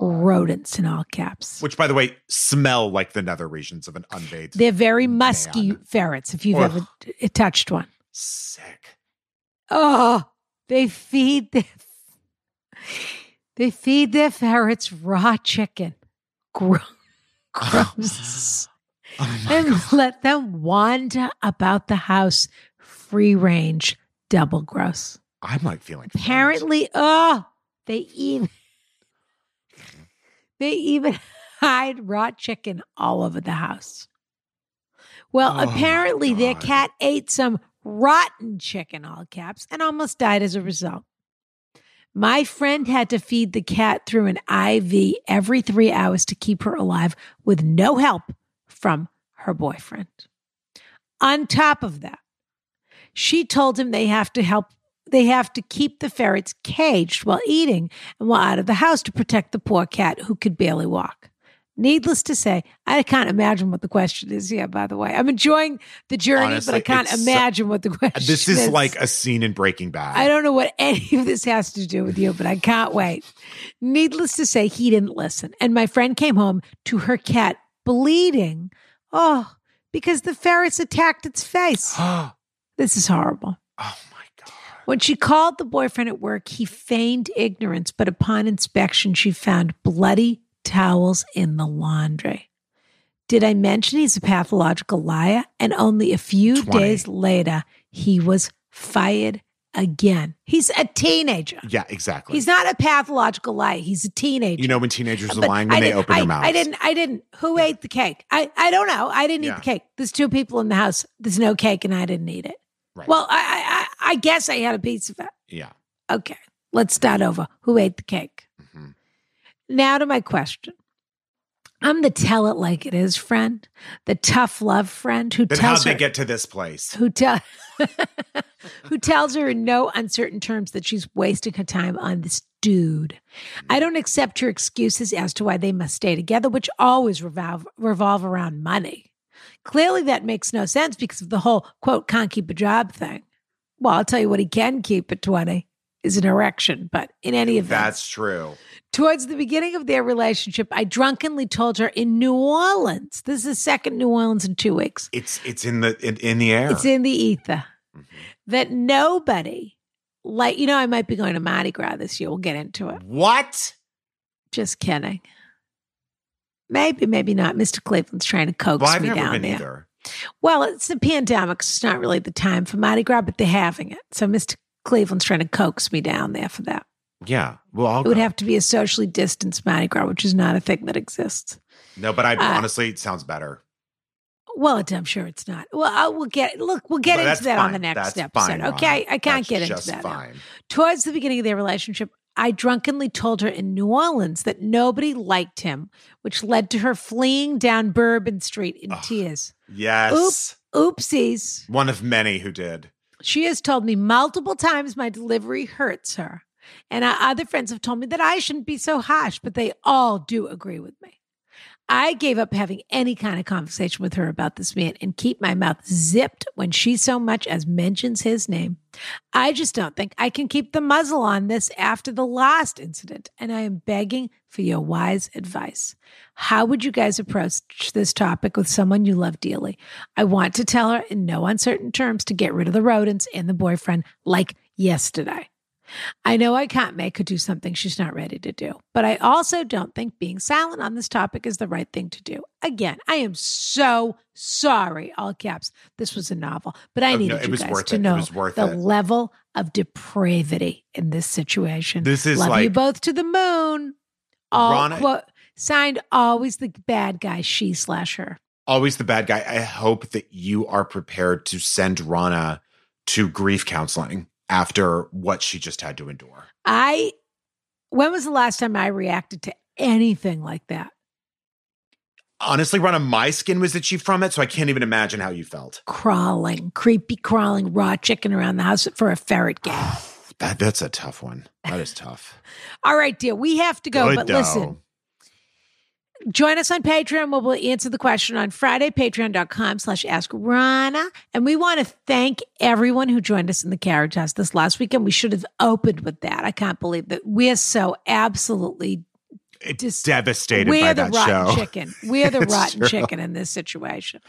Rodents in all caps. Which, by the way, smell like the nether regions of an unbathed. They're very musky ferrets if you've Ugh. ever t- touched one. Sick. Oh, they feed their they feed their ferrets raw chicken. Gro- Gross. Oh and god. let them wander about the house free range. Double gross. I'm like feeling. faint. Apparently, oh, they even they even hide raw chicken all over the house. Well, Oh, apparently their cat ate some rotten chicken, all caps, and almost died as a result. My friend had to feed the cat through an IV every three hours to keep her alive with no help from her boyfriend. On top of that, she told him they have to help they have to keep the ferrets caged while eating and while out of the house to protect the poor cat who could barely walk. Needless to say, I can't imagine what the question is here, by the way. I'm enjoying the journey, Honestly, but I can't imagine what the uh, question This is like a scene in Breaking Bad. I don't know what any of this has to do with you, but I can't wait. Needless to say, he didn't listen. And my friend came home to her cat bleeding. Oh, because the ferrets attacked its face. oh This is horrible. Oh my god. When she called the boyfriend at work, he feigned ignorance, but upon inspection, she found bloody towels in the laundry. Did I mention he's a pathological liar? And only a few 20. days later, he was fired again. He's a teenager. Yeah, exactly. He's not a pathological liar. He's a teenager. you know when teenagers are But lying when I they open I, their mouths. I didn't. I didn't. Who ate the cake? I. I don't know. I didn't eat the cake. There's two people in the house. There's no cake, and I didn't eat it. Right. Well, I, I. Guess I had a piece of it. Yeah. Okay, let's start over. Who ate the cake? Mhm. Now to my question. I'm the tell it like it is friend, the tough love friend who Then how'd tells they her get to this place? who tell who tells her in no uncertain terms that she's wasting her time on this dude. I don't accept her excuses as to why they must stay together, which always revolve revolve around money. Clearly, that makes no sense because of the whole quote can't keep a job thing. Well, I'll tell you what he can keep at twenty is an erection, but in any event, That's true. Towards the beginning of their relationship, I drunkenly told her in New Orleans. This is the second New Orleans in two weeks. It's it's in the in, in the air. It's in the ether Mhm. that nobody, like, you know, I might be going to Mardi Gras this year. We'll get into it. What? Just kidding. Maybe, maybe not. Mr. Cleveland's trying to coax Well, me down there. either. Well, it's the pandemic. So it's not really the time for Mardi Gras, but they're having it. So Mr. Cleveland's trying to coax me down there for that. Yeah. Well, I'll It would go. have to be a socially distanced Mardi Gras, which is not a thing that exists. no, but I Uh, honestly it sounds better. Well, I'm sure it's not. Well, I, we'll get look. We'll get into that on the next That's episode. fine, okay, I can't That's get into that. now. Fine. Towards the beginning of their relationship, I drunkenly told her in New Orleans that nobody liked him, which led to her fleeing down Bourbon Street in tears. Yes. Oopsies. One of many who did. She has told me multiple times my delivery hurts her. And our other friends have told me that I shouldn't be so harsh, but they all do agree with me. I gave up having any kind of conversation with her about this man and keep my mouth zipped when she so much as mentions his name. I just don't think I can keep the muzzle on this after the last incident, and I am begging for your wise advice. How would you guys approach this topic with someone you love dearly? I want to tell her in no uncertain terms to get rid of the rodents and the boyfriend like yesterday. I know I can't make her do something she's not ready to do, but I also don't think being silent on this topic is the right thing to do. Again, I am so sorry, all caps. This was a novel, but I Oh, no, needed it you was guys worth to it. It know was worth the it. level of depravity in this situation. This is Love you both to the moon. All Ronna- quote signed always the bad guy, she slash her. Always the bad guy. I hope that you are prepared to send Ronna to grief counseling after what she just had to endure. I when was the last time I reacted to anything like that? Honestly, Ronna, my skin was itchy from it, so I can't even imagine how you felt. crawling, creepy crawling raw chicken around the house for a ferret game. That that's a tough one. That is tough. All right, dear, we have to go, Good, but though. listen, join us on Patreon where we'll answer the question on Friday, patreon.com slash ask Ronna. And we want to thank everyone who joined us in the carriage house this last weekend. We should have opened with that. I can't believe that we're so absolutely Just- devastated we're by the that rotten show. chicken. We're the rotten true. chicken in this situation.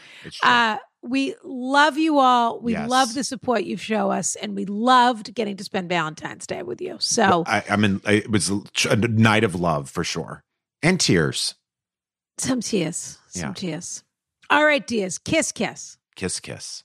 Uh, we love you all. We Yes. love the support you show us, and we loved getting to spend Valentine's Day with you. So, I, I mean, it was a night of love for sure, and tears. Some tears, some Yeah. tears. All right, dears, kiss, kiss. Kiss, kiss.